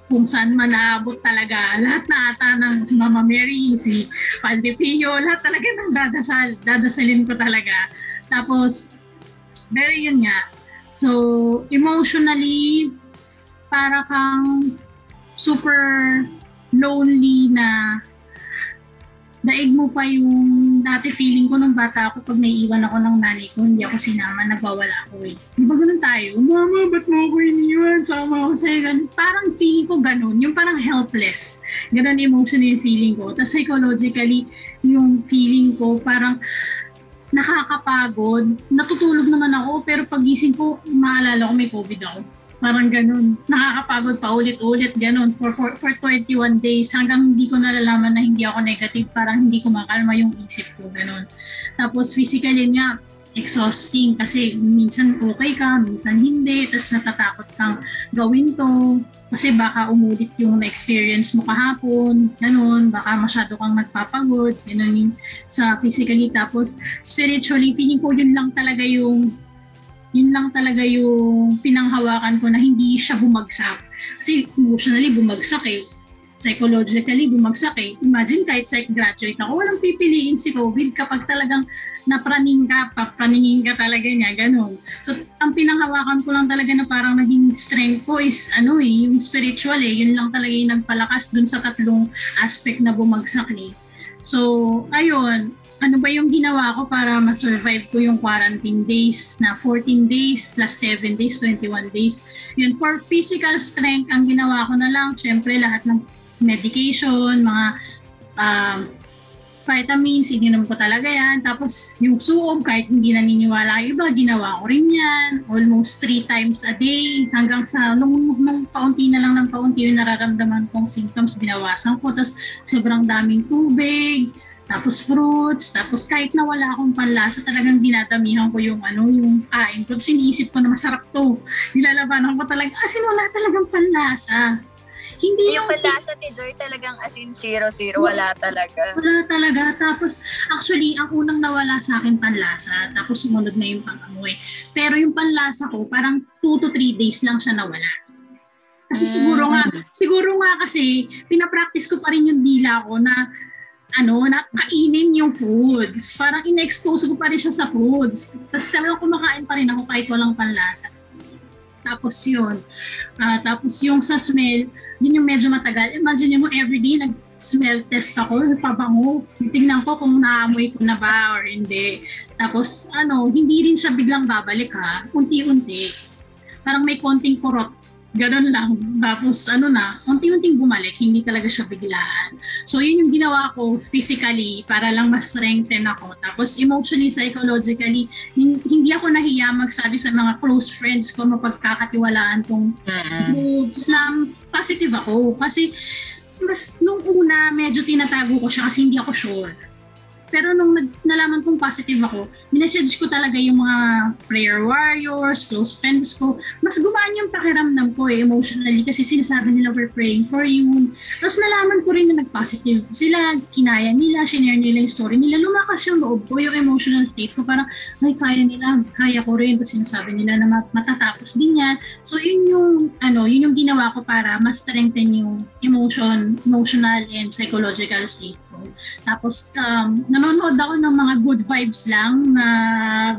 kung saan man naabot talaga. Lahat na ata ng si Mama Mary, si Paldefio, lahat talaga ng dadasal. Dadasalin ko talaga. Tapos, pero yun nga. So, emotionally, para kang super lonely na daig mo pa yung dati feeling ko nung bata ako pag naiiwan ako ng nanay ko, hindi ako sinama, nagwawala ako eh. Di ba ganun tayo? Mama, ba't mo ako iniwan? Sama ako sa'yo. Ganun. Parang feeling ko ganun. Yung parang helpless. Ganun emotion yung feeling ko. Tapos psychologically, yung feeling ko parang nakakapagod. Natutulog naman ako, pero pagising ko, maalala ko may COVID ako Parang ganun. Nakakapagod pa ulit-ulit ganun for, for, for 21 days hanggang hindi ko nalalaman na hindi ako negative parang hindi ko makalma yung isip ko ganun. Tapos physically nga exhausting kasi minsan okay ka, minsan hindi, tapos natatakot kang gawin to kasi baka umulit yung na-experience mo kahapon, ganun, baka masyado kang nagpapagod, ganun yung sa physically. Tapos spiritually, feeling ko yun lang talaga yung yun lang talaga yung pinanghawakan ko na hindi siya bumagsak. Kasi emotionally bumagsak eh. Psychologically bumagsak eh. Imagine kahit psych graduate ako, walang pipiliin si COVID kapag talagang napraning ka, papraningin ka talaga niya, ganun. So, ang pinanghawakan ko lang talaga na parang naging strength ko is ano eh, yung spiritual eh. Yun lang talaga yung nagpalakas dun sa tatlong aspect na bumagsak eh. So, ayun, ano ba yung ginawa ko para ma-survive ko yung quarantine days na 14 days plus 7 days, 21 days. Yun, for physical strength, ang ginawa ko na lang, syempre lahat ng medication, mga uh, vitamins, ininom ko talaga yan. Tapos yung suom, kahit hindi naniniwala iba, ginawa ko rin yan. Almost 3 times a day. Hanggang sa, nung, nung paunti na lang ng paunti yung nararamdaman kong symptoms, binawasan ko. Tapos sobrang daming tubig, tapos fruits, tapos kahit na wala akong panlasa, talagang dinadamihan ko yung ano, yung kain ko. Tapos iniisip ko na masarap to. Nilalabanan ko talaga, asin wala talagang panlasa. Hindi Yung panlasa ni Joy talagang as in zero-zero. Wala talaga. Wala talaga. Tapos, actually, ang unang nawala sa akin panlasa, tapos sumunod na yung pangamoy. Pero yung panlasa ko, parang 2 to 3 days lang siya nawala. Kasi Mm. siguro nga, siguro nga kasi, pinapractice ko pa rin yung dila ko na ano, na kainin yung foods. Parang ina-expose ko pa rin siya sa foods. Tapos talagang kumakain pa rin ako kahit walang panlasa. Tapos yun. Ah, tapos yung sa smell, yun yung medyo matagal. Imagine mo everyday nag-smell test ako, pabango. Tingnan ko kung naamoy ko na ba or hindi. Tapos ano, hindi rin siya biglang babalik ha. Unti-unti. Parang may konting kurot. Ganon lang. Tapos ano na, unti-unting bumalik. Hindi talaga siya biglaan. So yun yung ginawa ko physically para lang mas strengthen ako. Tapos emotionally, psychologically, hin- hindi ako nahiya magsabi sa mga close friends ko mapagkakatiwalaan tong moves na positive ako. Kasi mas nung una, medyo tinatago ko siya kasi hindi ako sure. Pero nung nag, nalaman kong positive ako, minessage ko talaga yung mga prayer warriors, close friends ko. Mas gumaan yung pakiramdam ko eh, emotionally kasi sinasabi nila we're praying for you. Tapos nalaman ko rin na nag-positive sila, kinaya nila, shinare nila yung story nila. Lumakas yung loob ko, yung emotional state ko. Parang, ay, kaya nila, kaya ko rin. Tapos sinasabi nila na mat- matatapos din yan. So yun yung, ano, yun yung ginawa ko para mas strengthen yung emotion, emotional and psychological state. Tapos, um, nanonood ako ng mga good vibes lang na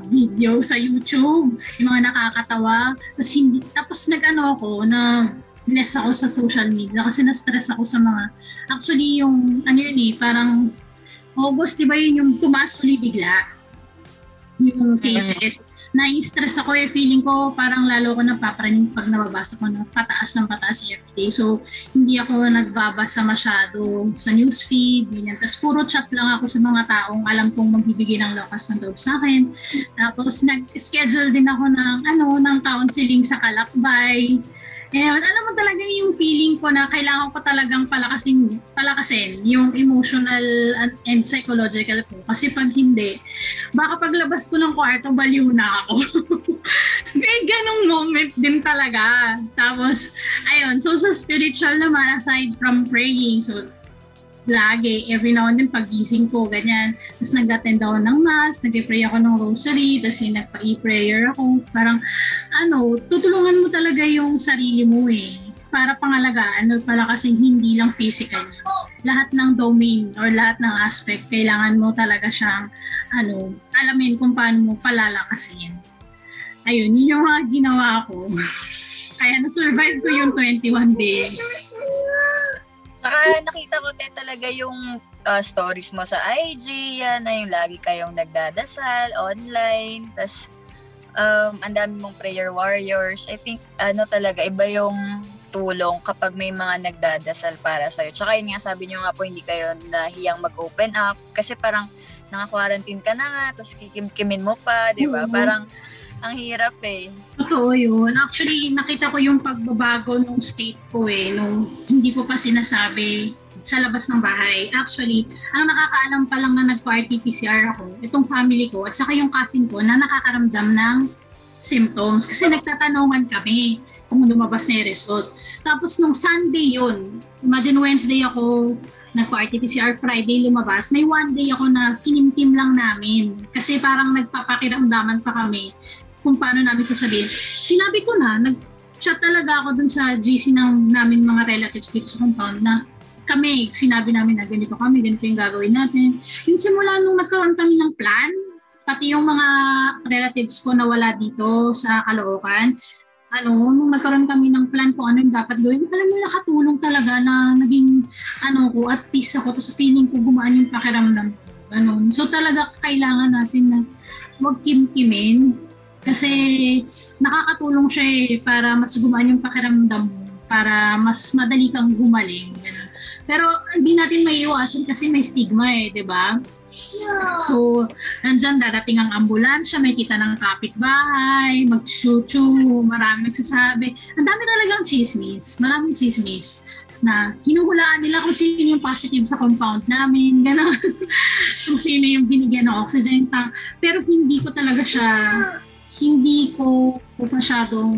video sa YouTube, yung mga nakakatawa. Tapos, hindi, tapos nag-ano ako na bless ako sa social media kasi na-stress ako sa mga, actually yung, ano yun eh, parang August, di ba yun yung tumaas uli bigla? Yung cases. Na-stress ako eh, feeling ko parang lalo ko napapraning pag nababasa ko na pataas ng pataas everyday. So, hindi ako nagbabasa masyado sa newsfeed, ganyan. Tapos puro chat lang ako sa mga taong alam kong magbibigay ng lakas ng loob sa akin. Tapos nag-schedule din ako ng, ano, ng counseling sa Kalakbay. Ngayon, alam mo talaga yung feeling ko na kailangan ko talagang palakasin, palakasin yung emotional and, and psychological ko. Kasi pag hindi, baka paglabas ko ng kwarto, baliw na ako. May ganong moment din talaga. Tapos, ayun, so sa spiritual naman, aside from praying, so lagi, every now and then pagising ko, ganyan. Tapos nag-attend ako ng mass, nag-pray ako ng rosary, tapos yung nagpa-prayer ako. Parang, ano, tutulungan mo talaga yung sarili mo eh. Para pangalagaan, ano pala kasi hindi lang physically. Lahat ng domain or lahat ng aspect, kailangan mo talaga siyang, ano, alamin kung paano mo palalakasin. Ayun, yun yung mga ginawa ko. Kaya na-survive ko yung 21 days. Saka nakita ko te talaga yung uh, stories mo sa IG, yan na yung lagi kayong nagdadasal online, tas um, ang dami mong prayer warriors. I think ano talaga, iba yung tulong kapag may mga nagdadasal para sa'yo. Tsaka yun nga, sabi nyo nga po, hindi kayo nahiyang mag-open up kasi parang naka-quarantine ka na nga, tapos kikimkimin mo pa, di ba? Oo. Parang ang hirap eh. Totoo yun. Actually, nakita ko yung pagbabago ng state ko eh, nung hindi ko pa sinasabi sa labas ng bahay. Actually, ang nakakaalam pa lang na nagpa-RT-PCR ako, itong family ko, at saka yung cousin ko na nakakaramdam ng symptoms. Kasi nagtatanungan kami kung lumabas na yung result. Tapos nung Sunday yun, imagine Wednesday ako nagpa-RT-PCR, Friday lumabas, may one day ako na kinimkim lang namin. Kasi parang nagpapakiramdaman pa kami kung paano namin sasabihin. Sinabi ko na, nag-chat talaga ako dun sa GC ng namin mga relatives dito sa compound na kami, sinabi namin na ganito kami, ganito yung gagawin natin. Yung simula nung nagkaroon kami ng plan, pati yung mga relatives ko na wala dito sa Caloocan, ano, nung nagkaroon kami ng plan kung ano yung dapat gawin, alam mo, nakatulong talaga na naging, ano ko, at peace ako. Tapos feeling ko gumaan yung pakiramdam. Ganun. So talaga kailangan natin na huwag kimkimin kasi nakakatulong siya eh para mas gumaan yung pakiramdam mo para mas madali kang gumaling. Ganun. Pero hindi natin maiiwasan kasi may stigma eh, di ba? So, nandyan darating ang ambulansya, may kita ng kapitbahay, mag-chuchu, marami nagsasabi. Ang dami talagang chismis, maraming chismis. na hinuhulaan nila kung sino yung positive sa compound namin, gano'n. kung sino yung binigyan ng oxygen tank. Pero hindi ko talaga siya, hindi ko masyadong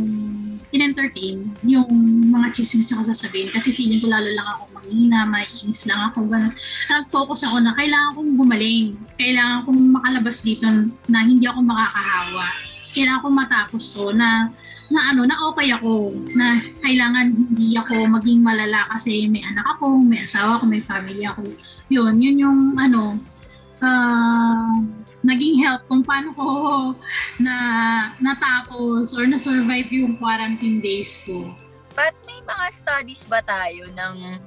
in-entertain yung mga chismis na sasabihin kasi feeling ko lalo lang ako manghina, maiinis lang ako, gano'n. Nag-focus ako na kailangan kong gumaling, kailangan kong makalabas dito na hindi ako makakahawa. Tapos kailangan kong matapos to na na ano, na okay ako, na kailangan hindi ako maging malala kasi may anak ako, may asawa ako, may family ako. Yun, yun yung ano, uh, naging help kung paano ko na natapos or na-survive yung quarantine days ko. But may mga studies ba tayo ng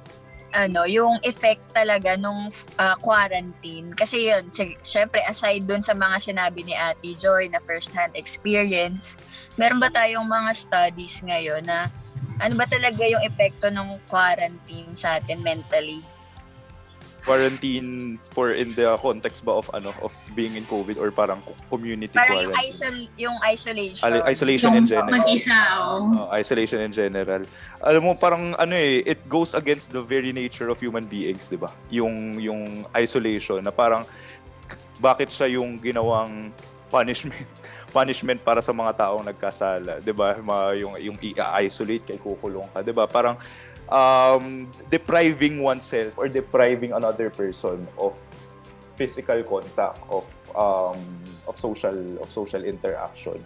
ano, yung effect talaga nung uh, quarantine. Kasi yun, syempre aside dun sa mga sinabi ni Ate Joy na first-hand experience, meron ba tayong mga studies ngayon na ano ba talaga yung epekto ng quarantine sa atin mentally? Quarantine for in the context ba of ano of being in COVID or parang community parang quarantine? yung, isol- yung isolation. Al- isolation in general. Mag-isa, oh. Uh, isolation in general. Alam mo parang ano eh it goes against the very nature of human beings, 'di ba? Yung yung isolation na parang bakit siya yung ginawang punishment punishment para sa mga taong nagkasala, 'di ba? Yung yung i-isolate kay kukulong ka, 'di ba? Parang um, depriving oneself or depriving another person of physical contact of um, of social of social interaction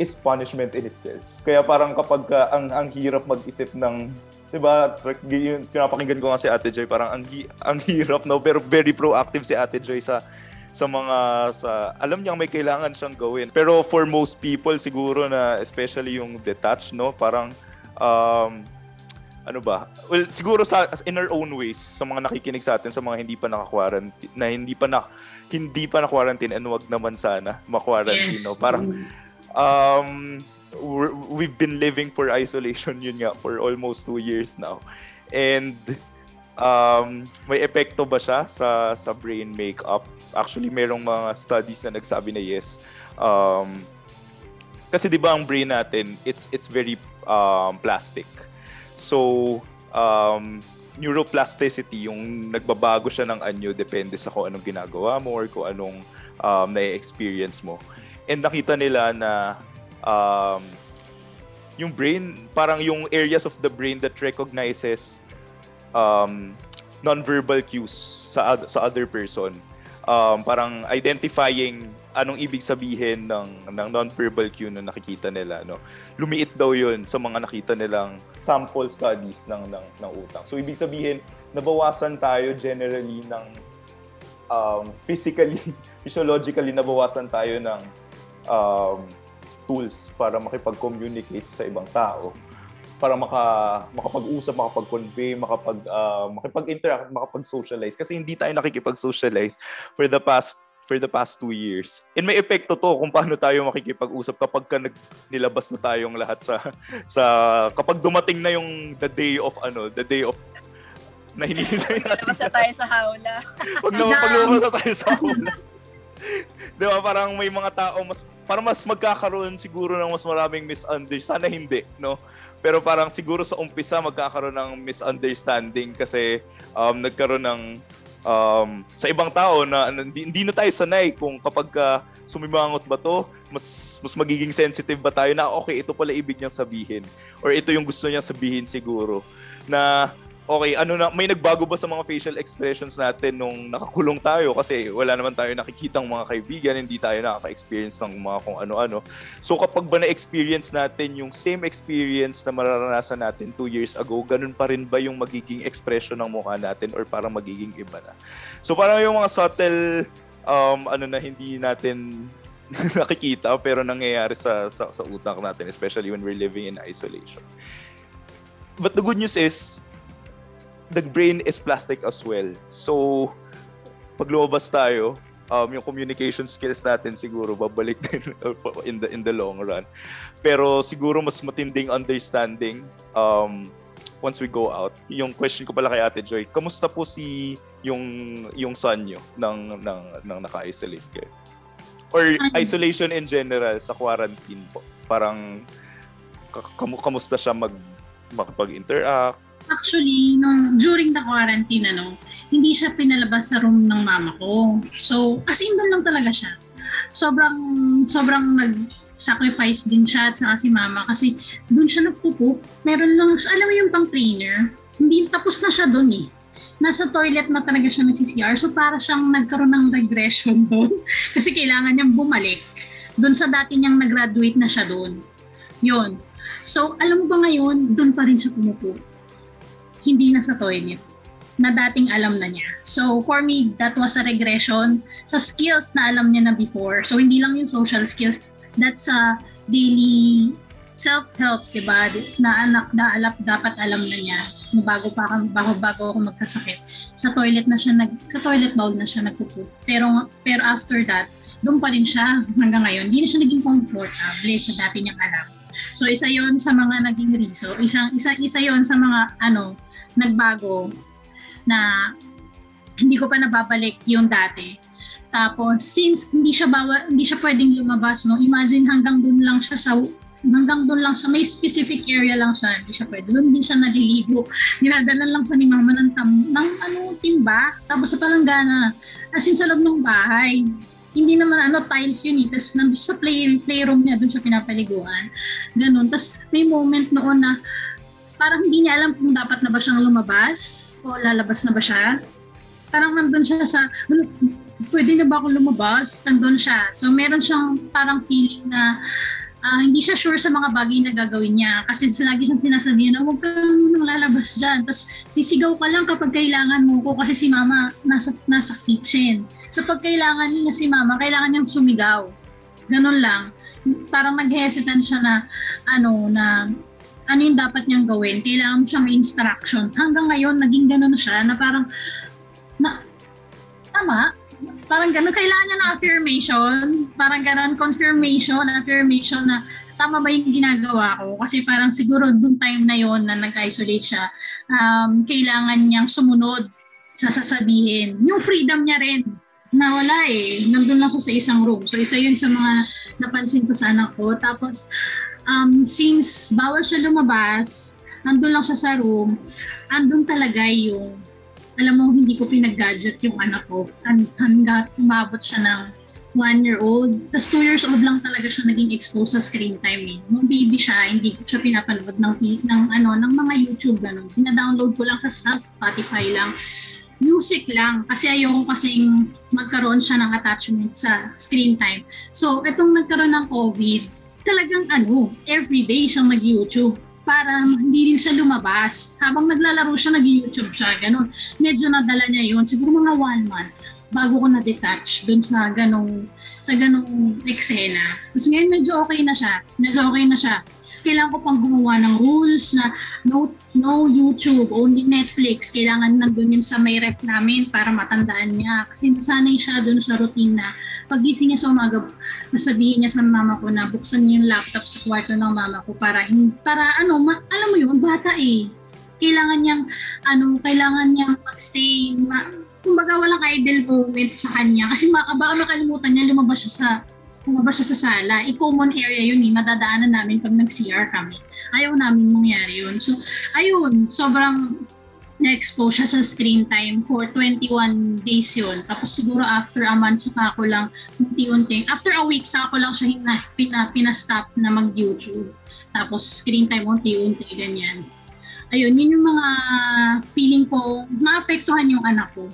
is punishment in itself. Kaya parang kapag uh, ang ang hirap mag-isip ng 'di ba? Pinapakinggan ko nga si Ate Joy, parang ang ang hirap no, pero very proactive si Ate Joy sa sa mga sa alam niyang may kailangan siyang gawin. Pero for most people siguro na especially yung detached no, parang um, ano ba? Well, siguro sa in our own ways sa mga nakikinig sa atin sa mga hindi pa naka-quarantine na hindi pa na hindi pa na-quarantine and wag naman sana ma-quarantine yes. no. Parang um we've been living for isolation yun nga for almost two years now. And um, may epekto ba siya sa sa brain makeup? Actually, merong mga studies na nagsabi na yes. Um, kasi 'di ba ang brain natin, it's it's very um, plastic. So, um, neuroplasticity, yung nagbabago siya ng anyo depende sa kung anong ginagawa mo or kung anong um, na-experience mo. And nakita nila na um, yung brain, parang yung areas of the brain that recognizes um, non-verbal cues sa, sa other person, um, parang identifying anong ibig sabihin ng ng non-verbal cue na nakikita nila no? Lumiit daw yun sa mga nakita nilang sample studies ng ng ng utak. So ibig sabihin nabawasan tayo generally ng um, physically physiologically nabawasan tayo ng um, tools para makipag-communicate sa ibang tao. Para maka makapag-usap, makapag-convey, makapag uh, makipag-interact, makapag-socialize. Kasi hindi tayo nakikipag-socialize for the past for the past two years. And may epekto to kung paano tayo makikipag-usap kapag ka nag, nilabas na tayong lahat sa sa kapag dumating na yung the day of ano, the day of na hinihintay natin. Na tayo sa hawla. pag, na, pag lumabas na tayo sa hawla. Di ba? Parang may mga tao mas para mas magkakaroon siguro ng mas maraming misunderstanding. Sana hindi, no? Pero parang siguro sa umpisa magkakaroon ng misunderstanding kasi um, nagkaroon ng um, sa ibang tao na, hindi, hindi na tayo sanay kung kapag uh, sumimangot ba to, mas mas magiging sensitive ba tayo na okay, ito pala ibig niyang sabihin. Or ito yung gusto niyang sabihin siguro. Na okay, ano na, may nagbago ba sa mga facial expressions natin nung nakakulong tayo kasi wala naman tayo nakikitang mga kaibigan, hindi tayo nakaka-experience ng mga kung ano-ano. So kapag ba na-experience natin yung same experience na mararanasan natin two years ago, ganun pa rin ba yung magiging expression ng mukha natin or parang magiging iba na? So parang yung mga subtle um, ano na hindi natin nakikita pero nangyayari sa, sa sa utak natin especially when we're living in isolation. But the good news is the brain is plastic as well. So, pag lumabas tayo, um, yung communication skills natin siguro babalik din in the in the long run. Pero siguro mas matinding understanding um, once we go out. Yung question ko pala kay Ate Joy, kamusta po si yung yung son niyo ng ng ng naka-isolate kayo? Or isolation in general sa quarantine po. Parang kamusta siya mag makapag-interact actually, nung, during the quarantine, ano, hindi siya pinalabas sa room ng mama ko. So, as in lang talaga siya. Sobrang, sobrang nag, sacrifice din siya at saka si mama kasi doon siya nagpupo. Meron lang, alam mo yung pang trainer, hindi tapos na siya doon eh. Nasa toilet na talaga siya nagsi-CR. So para siyang nagkaroon ng regression doon kasi kailangan niyang bumalik doon sa dati niyang nag-graduate na siya doon. Yun. So alam mo ba ngayon, doon pa rin siya pumupo. Hindi na sa toilet na dating alam na niya. So for me, that was a regression sa skills na alam niya na before. So hindi lang yung social skills, that's a daily self-help, di ba? Na anak na alap dapat alam na niya bago pa bago bago ako magkasakit. Sa toilet na siya nag sa toilet bowl na siya nagpupo. Pero pero after that, doon pa rin siya hanggang ngayon. Hindi na siya naging comfortable sa dati niyang alam. So isa 'yon sa mga naging reason. Isang isa isa 'yon sa mga ano nagbago na hindi ko pa nababalik yung dati tapos since hindi siya bawa, hindi siya pwedeng lumabas, no. Imagine hanggang doon lang siya sa hanggang doon lang siya, may specific area lang siya, hindi siya pwede. Doon din siya naliligo. Dinadala lang sa ni mama ng, tam, ng ano, timba. Tapos sa palanggana, as in sa loob ng bahay. Hindi naman ano, tiles yun eh. Tapos nandun sa play, playroom niya, doon siya pinapaliguan. Ganun. Tapos may moment noon na parang hindi niya alam kung dapat na ba siyang lumabas o lalabas na ba siya. Parang nandun siya sa, pwede na ba ako lumabas? Nandun siya. So meron siyang parang feeling na uh, hindi siya sure sa mga bagay na gagawin niya. Kasi lagi siyang sinasabi na huwag kang munang lalabas dyan. Tapos sisigaw ka lang kapag kailangan mo ko kasi si mama nasa, nasa kitchen. So pag kailangan niya si mama, kailangan niyang sumigaw. Ganun lang. Parang nag-hesitant siya na ano na ano yung dapat niyang gawin. Kailangan mo siya may instruction. Hanggang ngayon, naging ganun na siya na parang na, tama, parang ganun, kailangan niya ng affirmation. Parang ganun, confirmation, affirmation na tama ba yung ginagawa ko? Kasi parang siguro doon time na yon na nag-isolate siya, um, kailangan niyang sumunod sa sasabihin. Yung freedom niya rin, na wala eh. Nandun lang siya sa isang room. So isa yun sa mga napansin ko sa anak ko. Tapos, um, since bawal siya lumabas, nandun lang siya sa room, andun talaga yung alam mo, hindi ko pinag-gadget yung anak ko hanggat umabot siya ng one year old. Tapos two years old lang talaga siya naging exposed sa screen time eh. Nung baby siya, hindi ko siya pinapanood ng, ng, ano, ng mga YouTube, ganun. Pina-download ko lang sa, sa Spotify lang. Music lang. Kasi ayoko kasing magkaroon siya ng attachment sa screen time. So, itong nagkaroon ng COVID, talagang ano, everyday siyang mag-YouTube para hindi rin siya lumabas. Habang naglalaro siya, nag-YouTube siya, ganun. Medyo nadala niya yun, siguro mga one month bago ko na-detach dun sa ganong sa ganong eksena. Tapos ngayon medyo okay na siya. Medyo okay na siya kailangan ko pang gumawa ng rules na no, no YouTube, only Netflix. Kailangan nandun yun sa may rep namin para matandaan niya. Kasi nasanay siya dun sa routine na pagising niya sa umaga, nasabihin niya sa mama ko na buksan niya yung laptop sa kwarto ng mama ko para, para ano, ma, alam mo yun, bata eh. Kailangan niyang, ano, kailangan niyang magstay, ma, kumbaga walang idle moment sa kanya kasi baka, baka makalimutan niya lumabas siya sa lumabas siya sa sala. I-common area yun eh, madadaanan namin pag nag-CR kami. Ayaw namin mangyari yun. So, ayun, sobrang na-expose siya sa screen time for 21 days yun. Tapos siguro after a month, saka ako lang unti-unti. After a week, saka ako lang siya hina, pina, pinastop na mag-YouTube. Tapos screen time unti-unti, ganyan. Ayun, yun yung mga feeling ko, maapektuhan yung anak ko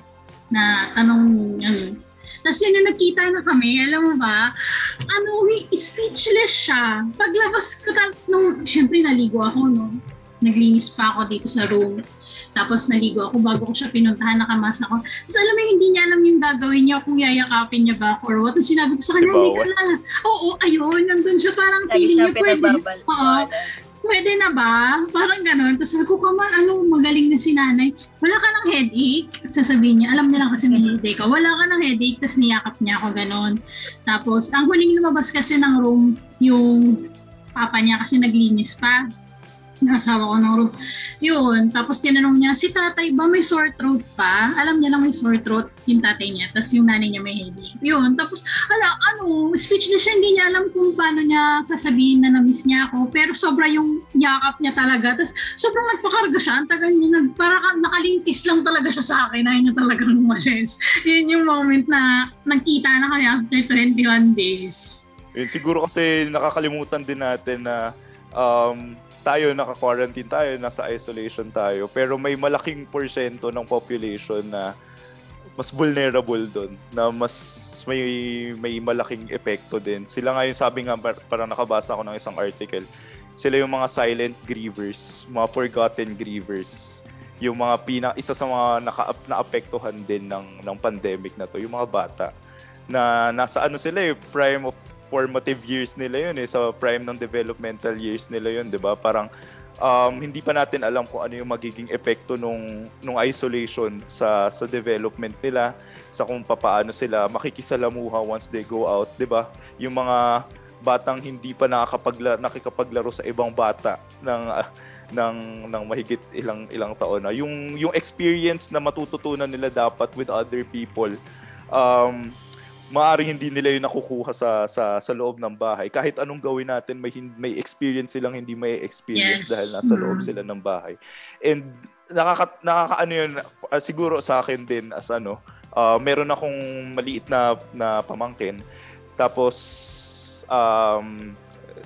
na tanong, ano, tapos yun na nagkita na kami, alam mo ba, ano, speechless siya. Paglabas ko, nung, syempre naligo ako, no? Naglinis pa ako dito sa room. Tapos naligo ako bago ko siya pinuntahan, nakamasa ako. Tapos alam mo, hindi niya alam yung gagawin niya kung yayakapin niya ba ako or what. Tapos sinabi ko sa kanya, hindi ka na. Oo, ayun, nandun siya parang feeling niya pwede. Oo, pwede na ba? Parang ganun. Tapos sabi ko, kaman, ano, magaling na si nanay. Wala ka ng headache? Sasabihin niya, alam niya lang kasi may headache ka. Wala ka ng headache, tapos niyakap niya ako ganun. Tapos, ang huling lumabas kasi ng room, yung papa niya kasi naglinis pa. Ng asawa ko ng room. Yun, tapos tinanong niya, si tatay ba may sore throat pa? Alam niya na may sore throat yung tatay niya, tapos yung nanay niya may headache. Yun, tapos, ala, ano, speechless siya, hindi niya alam kung paano niya sasabihin na na-miss niya ako, pero sobra yung yakap niya talaga. Tapos, sobrang nagpakarga siya, ang tagal niya, nag, para ka, nakalintis lang talaga siya sa akin, ayaw niya talagang umalis. Yun yung moment na nagkita na kami after 21 days. Yun, siguro kasi nakakalimutan din natin na um, tayo naka-quarantine tayo, nasa isolation tayo, pero may malaking porsyento ng population na mas vulnerable doon, na mas may may malaking epekto din. Sila nga yung sabi nga, parang nakabasa ako ng isang article, sila yung mga silent grievers, mga forgotten grievers. Yung mga pina, isa sa mga naka, naapektuhan din ng, ng pandemic na to, yung mga bata na nasa ano sila eh, prime of formative years nila yun eh, sa prime ng developmental years nila yun, 'di ba? Parang um, hindi pa natin alam kung ano yung magiging epekto nung nung isolation sa sa development nila, sa kung paano sila makikisalamuha once they go out, 'di ba? Yung mga batang hindi pa nakakapagla nakikapaglaro sa ibang bata ng uh, ng ng mahigit ilang ilang taon na yung yung experience na matututunan nila dapat with other people um maaring hindi nila yung nakukuha sa sa sa loob ng bahay. Kahit anong gawin natin, may may experience silang hindi may experience yes. dahil nasa loob mm. sila ng bahay. And nakaka nakakaano yun uh, siguro sa akin din as ano, uh, meron akong maliit na na pamangkin. Tapos um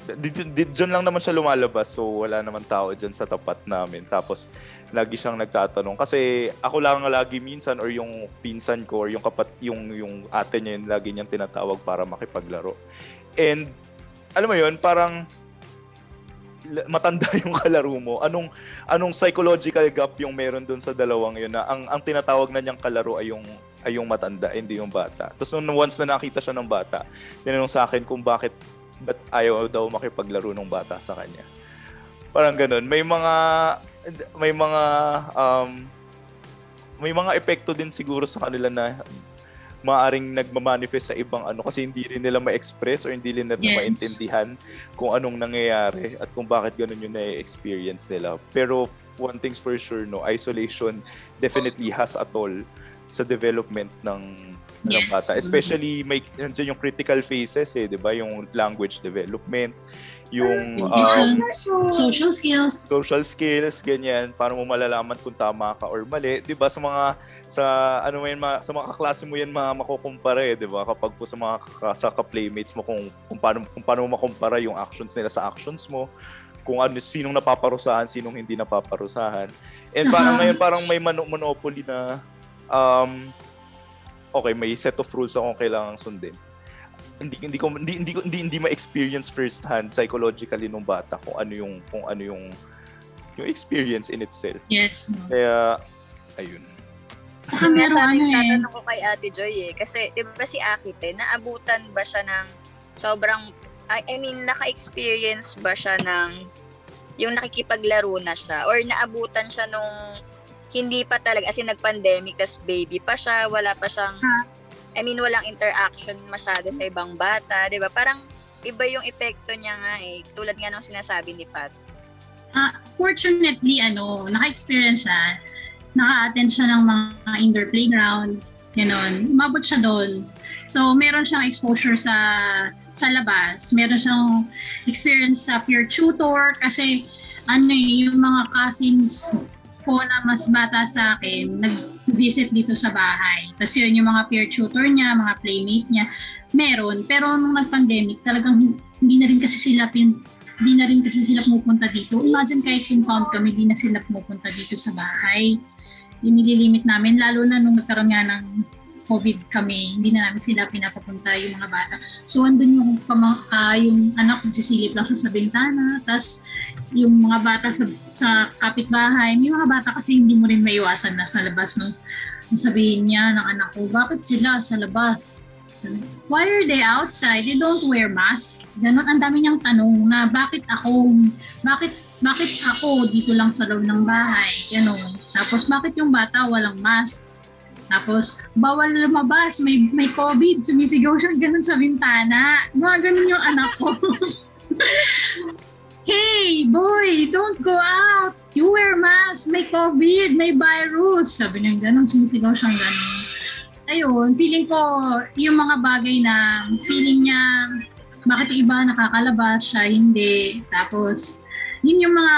diyan lang naman siya lumalabas. So wala naman tao diyan sa tapat namin. Tapos lagi siyang nagtatanong. Kasi ako lang lagi minsan or yung pinsan ko or yung kapat yung yung ate niya yung lagi niyang tinatawag para makipaglaro. And alam mo yun parang matanda yung kalaro mo. Anong anong psychological gap yung meron doon sa dalawang yun na ang ang tinatawag na niyang kalaro ay yung ay yung matanda hindi yung bata. Tapos nung once na nakita siya ng bata tinanong sa akin kung bakit but ayaw daw makipaglaro ng bata sa kanya. Parang ganun. May mga may mga um, may mga epekto din siguro sa kanila na maaring nagmamanifest sa ibang ano kasi hindi rin nila ma-express or hindi rin nila yes. maintindihan kung anong nangyayari at kung bakit ganun yung na-experience nila. Pero one thing's for sure, no, isolation definitely has a toll sa development ng yes. ng bata. Especially may nandiyan yung critical phases eh, 'di ba? Yung language development, yung um, social skills. Social skills, ganyan, para mo malalaman kung tama ka or mali, 'di ba? Sa mga sa ano yan sa mga kaklase mo yan mga makukumpara eh, 'di ba? Kapag po sa mga sa ka-playmates mo kung kung paano kung paano mo makumpara yung actions nila sa actions mo, kung ano sinong napaparusahan, sinong hindi napaparusahan. And parang uh-huh. ngayon parang may monopoly na um, okay, may set of rules akong kailangang sundin. Hindi hindi ko hindi hindi hindi, hindi ma-experience first hand psychologically nung bata kung ano yung kung ano yung yung experience in itself. Yes. Kaya ayun. Saka meron ano eh. Tatanong ko kay Ate Joy eh. Kasi, di ba si Akite, naabutan ba siya ng sobrang, I, I mean, naka-experience ba siya ng yung nakikipaglaro na siya? Or naabutan siya nung hindi pa talaga, as in nag-pandemic, tas baby pa siya, wala pa siyang, I mean, walang interaction masyado sa ibang bata, di ba? Parang iba yung epekto niya nga eh, tulad nga ng sinasabi ni Pat. Uh, fortunately, ano, naka-experience siya, naka-attend siya ng mga indoor playground, gano'n. Umabot siya doon. So, meron siyang exposure sa sa labas. Meron siyang experience sa peer tutor kasi ano eh, yung mga cousins ko na mas bata sa akin, nag-visit dito sa bahay. Tapos yun, yung mga peer tutor niya, mga playmate niya, meron. Pero nung nag-pandemic, talagang hindi na rin kasi sila pin, hindi na rin kasi sila pumupunta dito. Imagine kahit compound kami, hindi na sila pumupunta dito sa bahay. Nililimit namin, lalo na nung nagkaroon nga ng COVID kami, hindi na namin sila pinapapunta yung mga bata. So, andun yung, uh, yung anak ko sisilip lang sa bintana, tapos yung mga bata sa, sa kapitbahay, may mga bata kasi hindi mo rin maiwasan na sa labas, no? Sabihin niya ng anak ko, bakit sila sa labas? Why are they outside? They don't wear mask. Ganon, ang dami niyang tanong na bakit ako, bakit bakit ako dito lang sa loob ng bahay? Ganon. Tapos bakit yung bata walang mask? Tapos, bawal lumabas, may, may COVID, sumisigaw siya ganun sa bintana. Mga ganun yung anak ko. hey, boy, don't go COVID, may virus. Sabi niya ganun, sumisigaw siyang ganun. Ayun, feeling ko, yung mga bagay na feeling niya, bakit yung iba nakakalabas, siya hindi. Tapos, yun yung mga,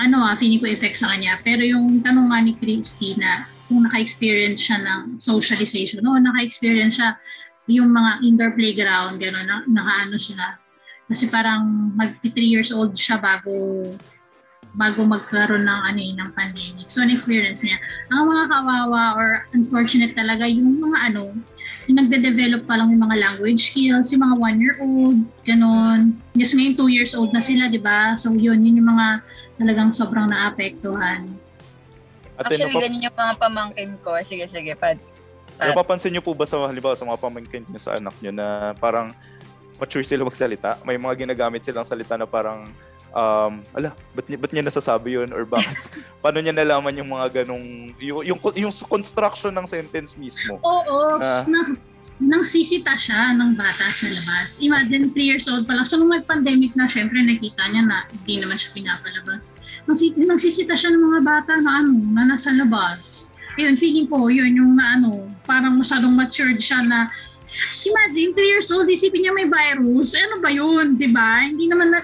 ano ah, feeling ko effect sa kanya. Pero yung tanong nga ni Christina, kung naka-experience siya ng socialization, no, naka-experience siya yung mga indoor playground, gano'n, na, naka-ano siya. Kasi parang mag 3 years old siya bago bago magkaroon ng ano eh, ng pandemic. So, na-experience niya. Ang mga kawawa or unfortunate talaga yung mga ano, yung nagde-develop pa lang yung mga language skills, yung mga one-year-old, ganun. Yes, ngayon two years old na sila, di ba? So, yun, yun yung mga talagang sobrang naapektuhan. At Actually, napap- ganyan yung mga pamangkin ko. Sige, sige, pad. napapansin niyo po ba sa halimbawa sa mga pamangkin niyo sa anak niyo na parang mature sila magsalita? May mga ginagamit silang salita na parang um, ala, ba't ba't niya nasasabi yun? Or bakit? paano niya nalaman yung mga ganong, yung, yung, yung construction ng sentence mismo? Oo, Ah. na, nang sisita siya ng bata sa labas. Imagine, 3 years old pa lang. So, nung mag-pandemic na, syempre, nakita niya na hindi naman siya pinapalabas. Nang sisita siya ng mga bata na ano, na nasa labas. Ayun, feeling ko, yun yung na ano, parang masyadong matured siya na Imagine, 3 years old, isipin niya may virus. Eh, ano ba yun, di ba? Hindi naman na,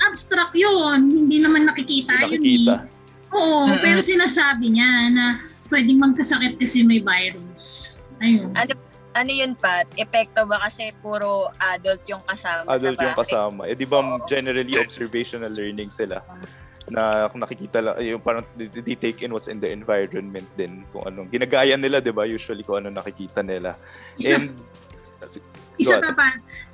abstract yun. Hindi naman nakikita, Hindi yun nakikita. eh. Oo, Mm-mm. pero sinasabi niya na pwedeng magkasakit kasi may virus. Ayun. Ano, ano yun, Pat? Epekto ba kasi puro adult yung kasama Adult sa yung bahay? kasama. Eh, di ba generally observational learning sila? na kung nakikita lang, yung parang they, they take in what's in the environment din. Kung anong, ginagaya nila, di ba? Usually kung ano nakikita nila. Isa, And, isa pa pa,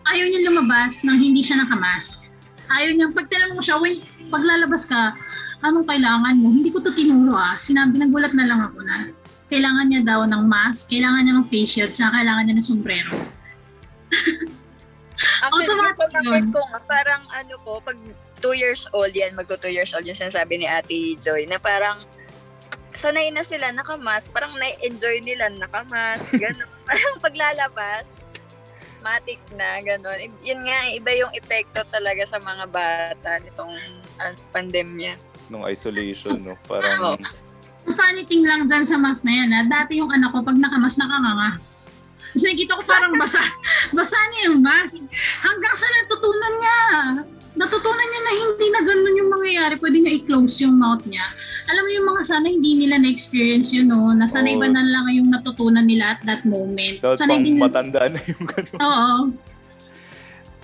ayaw niya lumabas nang hindi siya nakamask. Ayaw niya, pag tinanong mo siya, when paglalabas ka, anong kailangan mo? Hindi ko to tinuro ah. Sinabi, nagulat na lang ako na kailangan niya daw ng mask, kailangan niya ng face shield, saka kailangan niya ng sombrero. Actually, yung Automatic yun. ko nga, parang ano po, pag 2 years old yan, magto 2 years old yung sinasabi ni Ate Joy, na parang sanay na sila nakamas, parang na-enjoy nila nakamas, gano'n. parang paglalabas, matik na, gano'n. I- Yun nga, iba yung epekto talaga sa mga bata nitong ah, pandemya. nung isolation, no? Parang, Ang funny thing lang dyan sa mask na yan, ha? dati yung anak ko, pag nakamas, nakanganga. Kasi nakikita ko parang basa, basa niya yung mask. Hanggang sa natutunan niya. Natutunan niya na hindi na ganun yung mangyayari. Pwede niya i-close yung mouth niya. Alam mo yung mga sana hindi nila na-experience yun, no? Na sanay Oo. ba na lang yung natutunan nila at that moment. dapat Sanay pang din matanda na yung gano'n. Oo.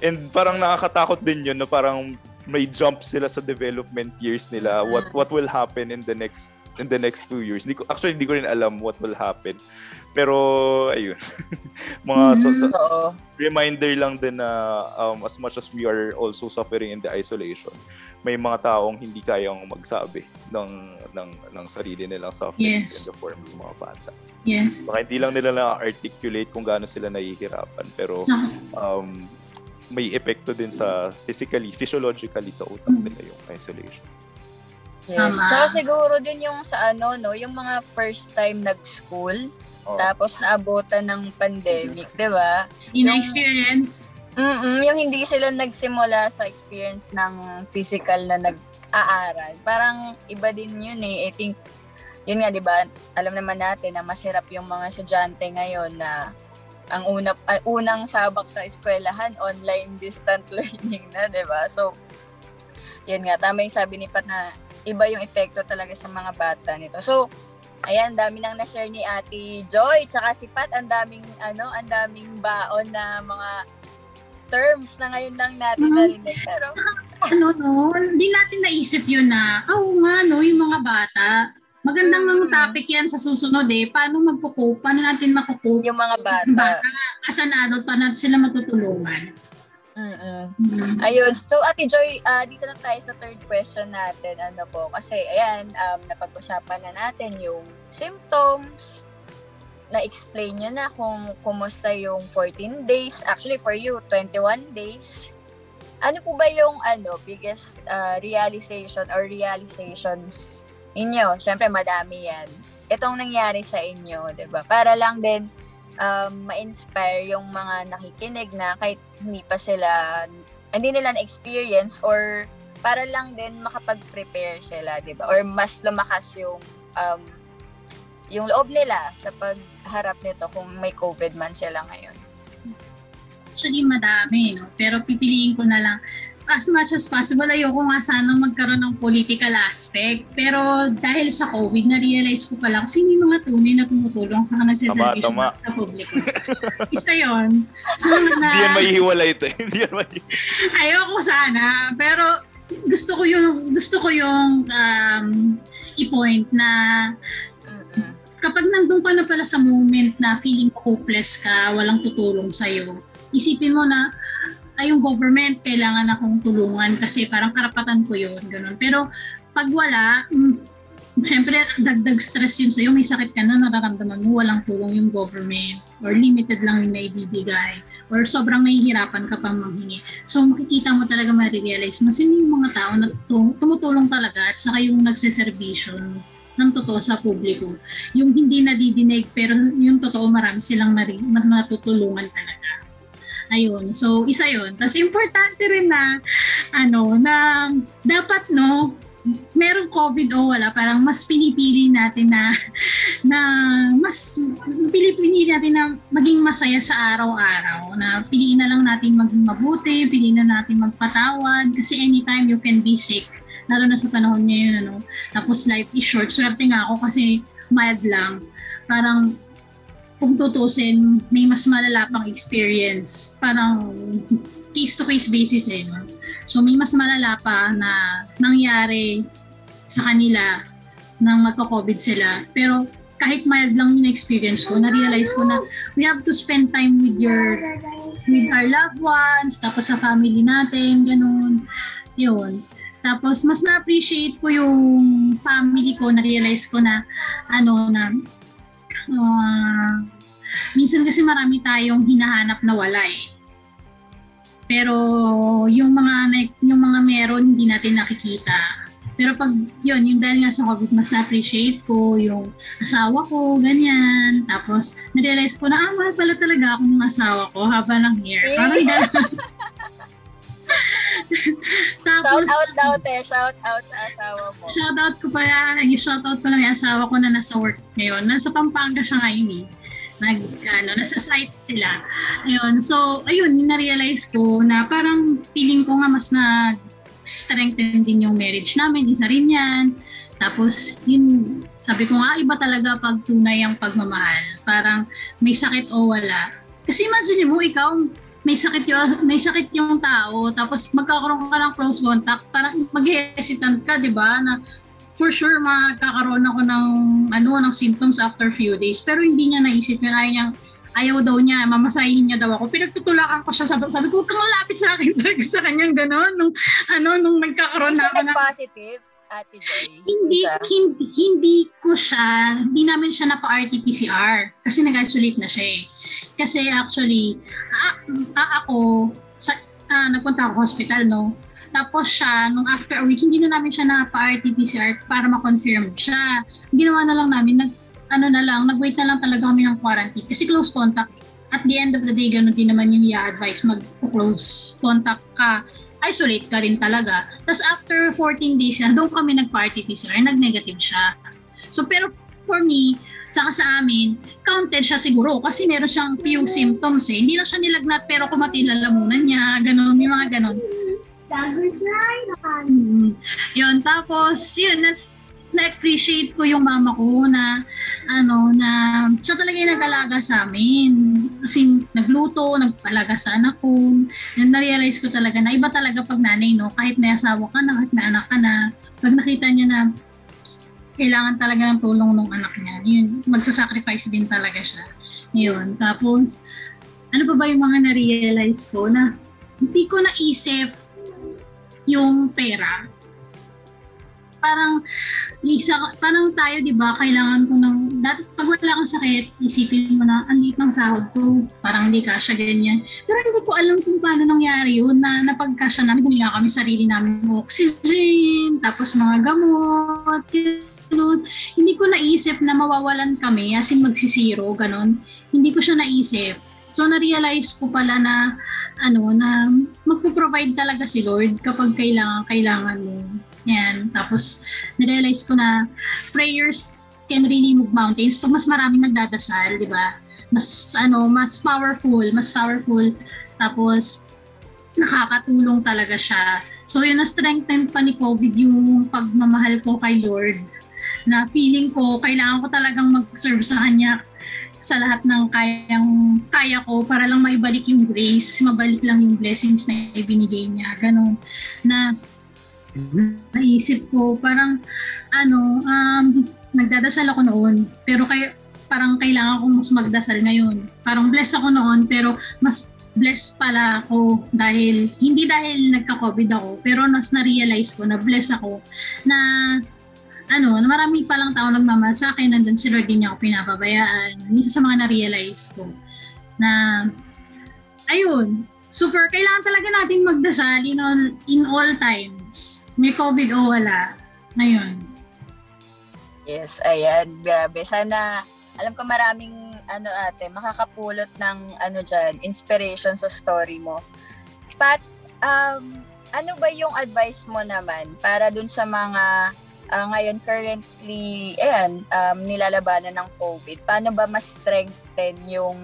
And parang nakakatakot din yun na parang may jump sila sa development years nila. What what will happen in the next in the next few years? Di ko, actually, hindi ko rin alam what will happen. Pero, ayun. Mga so- so- Oo. reminder lang din na um, as much as we are also suffering in the isolation, may mga taong hindi kayang magsabi ng ng ng sarili nilang sufferings Yes. in the form ng mga bata. Yes. Baka hindi lang nila na-articulate kung gaano sila nahihirapan, pero um, may epekto din sa physically, physiologically sa utak Mm. nila yung isolation. Yes. Tama. Tsaka siguro din yung sa ano, no, yung mga first time nag-school, Oh. tapos naabutan ng pandemic, di ba? ina-experience. Mm yung hindi sila nagsimula sa experience ng physical na nag-aaral. Parang iba din yun eh. I think, yun nga, di ba, alam naman natin na masirap yung mga estudyante ngayon na ang una, ah, unang sabak sa eskwelahan, online distant learning na, di ba? So, yun nga, tama yung sabi ni Pat na iba yung epekto talaga sa mga bata nito. So, ayan, dami nang na-share ni Ate Joy, tsaka si Pat, ang daming, ano, ang daming baon na mga terms na ngayon lang natin Mhm. narinig. Pero, ano no, hindi natin naisip yun na, oo nga no, yung mga bata. Magandang Mm. topic yan sa susunod eh. Paano magpo-cope? Paano natin makukope? yung mga Yung bata. As an adult, paano natin sila matutulungan? Mm-mm. Mm. Ayun. So, Ate Joy, ah, dito na tayo sa third question natin. Ano po? Kasi, ayan, um, napag-usapan na natin yung symptoms. Na-explain nyo na kung kumusta yung 14 days. Actually, for you, 21 days. Ano po ba yung ano, biggest ah, realization or realizations inyo? Siyempre, madami yan. Itong nangyari sa inyo, di ba? Para lang din um, ma-inspire yung mga nakikinig na kahit hindi pa sila, hindi nila na-experience or para lang din makapag-prepare sila, di ba? Or mas lumakas yung um, yung loob nila sa pagharap nito kung may COVID man sila ngayon? Actually, madami, no? Pero pipiliin ko na lang as much as possible, ayoko nga sanang magkaroon ng political aspect. Pero dahil sa COVID, na-realize ko pala kung sino yung mga tunay na tumutulong sa nagsiservisyo Tama, tama. sa publiko. Isa yon So, na, Hindi yan mahihiwalay ito. Hindi yan mahihiwalay. ayoko sana. Pero gusto ko yung, gusto ko yung um, i-point na. Kapag nandun ka na pala sa moment na feeling hopeless ka, walang tutulong sa'yo, isipin mo na, ay yung government, kailangan akong tulungan kasi parang karapatan ko yun, ganun. Pero pag wala, mm, syempre dagdag stress yun sa'yo, may sakit ka na, nararamdaman mo, walang tulong yung government or limited lang yung naibibigay or sobrang nahihirapan ka pa manghingi. So makikita mo talaga ma-realize mo sino yung mga tao na tu- tumutulong talaga at saka yung nagseservisyo ng totoo sa publiko. Yung hindi nadidinig pero yung totoo marami silang mari- ma- matutulungan talaga. Ayun. So, isa yun. Tapos, importante rin na, ano, na dapat, no, merong COVID o wala, parang mas pinipili natin na, na mas, pinipili natin na maging masaya sa araw-araw. Na piliin na lang natin maging mabuti, piliin na natin magpatawad, kasi anytime you can be sick, lalo na sa panahon ngayon, ano, tapos life is short. Swerte nga ako kasi mild lang. Parang kung tutusin, may mas malala pang experience. Parang case-to-case basis eh. No? So may mas malala pa na nangyari sa kanila nang magka-COVID sila. Pero kahit mild lang yung experience ko, na-realize ko na we have to spend time with your with our loved ones, tapos sa family natin, ganun. Yun. Tapos mas na-appreciate ko yung family ko, na-realize ko na ano na uh, minsan kasi marami tayong hinahanap na wala eh. Pero yung mga yung mga meron hindi natin nakikita. Pero pag yun, yung dahil nga sa COVID, mas na-appreciate ko yung asawa ko, ganyan. Tapos, na-realize ko na, ah, mahal pala talaga ako ng asawa ko habang lang here. Parang gano'n. Shout out daw, te. Shout out sa asawa mo. Shout out ko pala, shout out ko lang yung asawa ko na nasa work ngayon. Nasa Pampanga siya ngayon eh. Nag, ano, nasa site sila. Ayun. So, ayun, na-realize ko na parang feeling ko nga mas na strengthen din yung marriage namin. Isa rin yan. Tapos, yun, sabi ko nga, iba talaga pag tunay ang pagmamahal. Parang may sakit o wala. Kasi imagine mo, ikaw, may sakit yung may sakit yung tao tapos magkakaroon ka ng close contact parang mag-hesitant ka 'di ba? Na for sure magkakaroon ako ng ano ng symptoms after few days. Pero hindi niya naisip yun. Ayaw niyang ayaw daw niya mamasahin niya daw ako. Pinagtutulakan ko siya. Sabi, sabi ko huwag kang malapit sa akin sabi ko sa kanyang gano'n nung ano nung nagkakaroon na ako ng positive Ate Joy. hindi, hindi, hindi ko siya, hindi namin siya napa-RT-PCR kasi nag-isolate na siya eh. Kasi actually, ah, ako, sa, ah, nagpunta ako hospital, no? Tapos siya, nung after a week, hindi na namin siya napa-RT-PCR para ma-confirm siya. Ginawa na lang namin, nag, ano na lang, nag-wait na lang talaga kami ng quarantine kasi close contact. At the end of the day, ganun din naman yung i-advise, mag-close contact ka isolate ka rin talaga. Tapos after 14 days na, doon kami nag-party PCR, nag-negative siya. So pero for me, saka sa amin, counted siya siguro kasi meron siyang few symptoms eh. Hindi lang siya nilagnat pero kumati lalamunan niya, ganun, may mga ganun. Mm. Yun, tapos yun, nas, na-appreciate ko yung mama ko na ano na siya talaga yung nag-alaga sa amin. Kasi nagluto, nagpalaga sa anak ko. Yun, na-realize ko talaga na iba talaga pag nanay, no? Kahit may asawa ka na, kahit may anak ka na, pag nakita niya na kailangan talaga ng tulong ng anak niya, yun, magsasacrifice din talaga siya. Yun. Tapos, ano pa ba yung mga na-realize ko na hindi ko naisip yung pera parang isa, parang tayo, di ba, kailangan ko ng, dati, pag wala kang sakit, isipin mo na, ang liit ng sahod ko, parang hindi kasya, ganyan. Pero hindi ko alam kung paano nangyari yun, na napagkasya namin, bumili kami sarili namin oxygen, tapos mga gamot, ganun. Hindi ko naisip na mawawalan kami, as in magsisiro, ganun. Hindi ko siya naisip. So, na-realize ko pala na, ano, na magpo-provide talaga si Lord kapag kailangan, kailangan mo. Yan. Tapos, nirealize ko na prayers can really move mountains pag mas maraming nagdadasal, di ba? Mas, ano, mas powerful, mas powerful. Tapos, nakakatulong talaga siya. So, yun, na-strengthen pa ni COVID yung pagmamahal ko kay Lord na feeling ko kailangan ko talagang mag-serve sa Kanya sa lahat ng kayang kaya ko para lang maibalik yung grace, mabalik lang yung blessings na ibinigay niya. Ganon. Na naisip ko, parang ano, um, nagdadasal ako noon, pero kaya, parang kailangan kong mas magdasal ngayon. Parang blessed ako noon, pero mas blessed pala ako dahil, hindi dahil nagka-COVID ako, pero nas na-realize ko na blessed ako na ano, marami pa lang tao nagmamahal sa akin, nandun si Lord din niya ako pinapabayaan. Isa sa mga na-realize ko na, ayun, super, kailangan talaga natin magdasal in all, in all times. May COVID o wala. Ngayon. Yes, ayan. Grabe. Sana, alam ko maraming, ano ate, makakapulot ng, ano dyan, inspiration sa story mo. Pat, um, ano ba yung advice mo naman para dun sa mga uh, ngayon currently, ayan, um, nilalabanan ng COVID, paano ba mas strengthen yung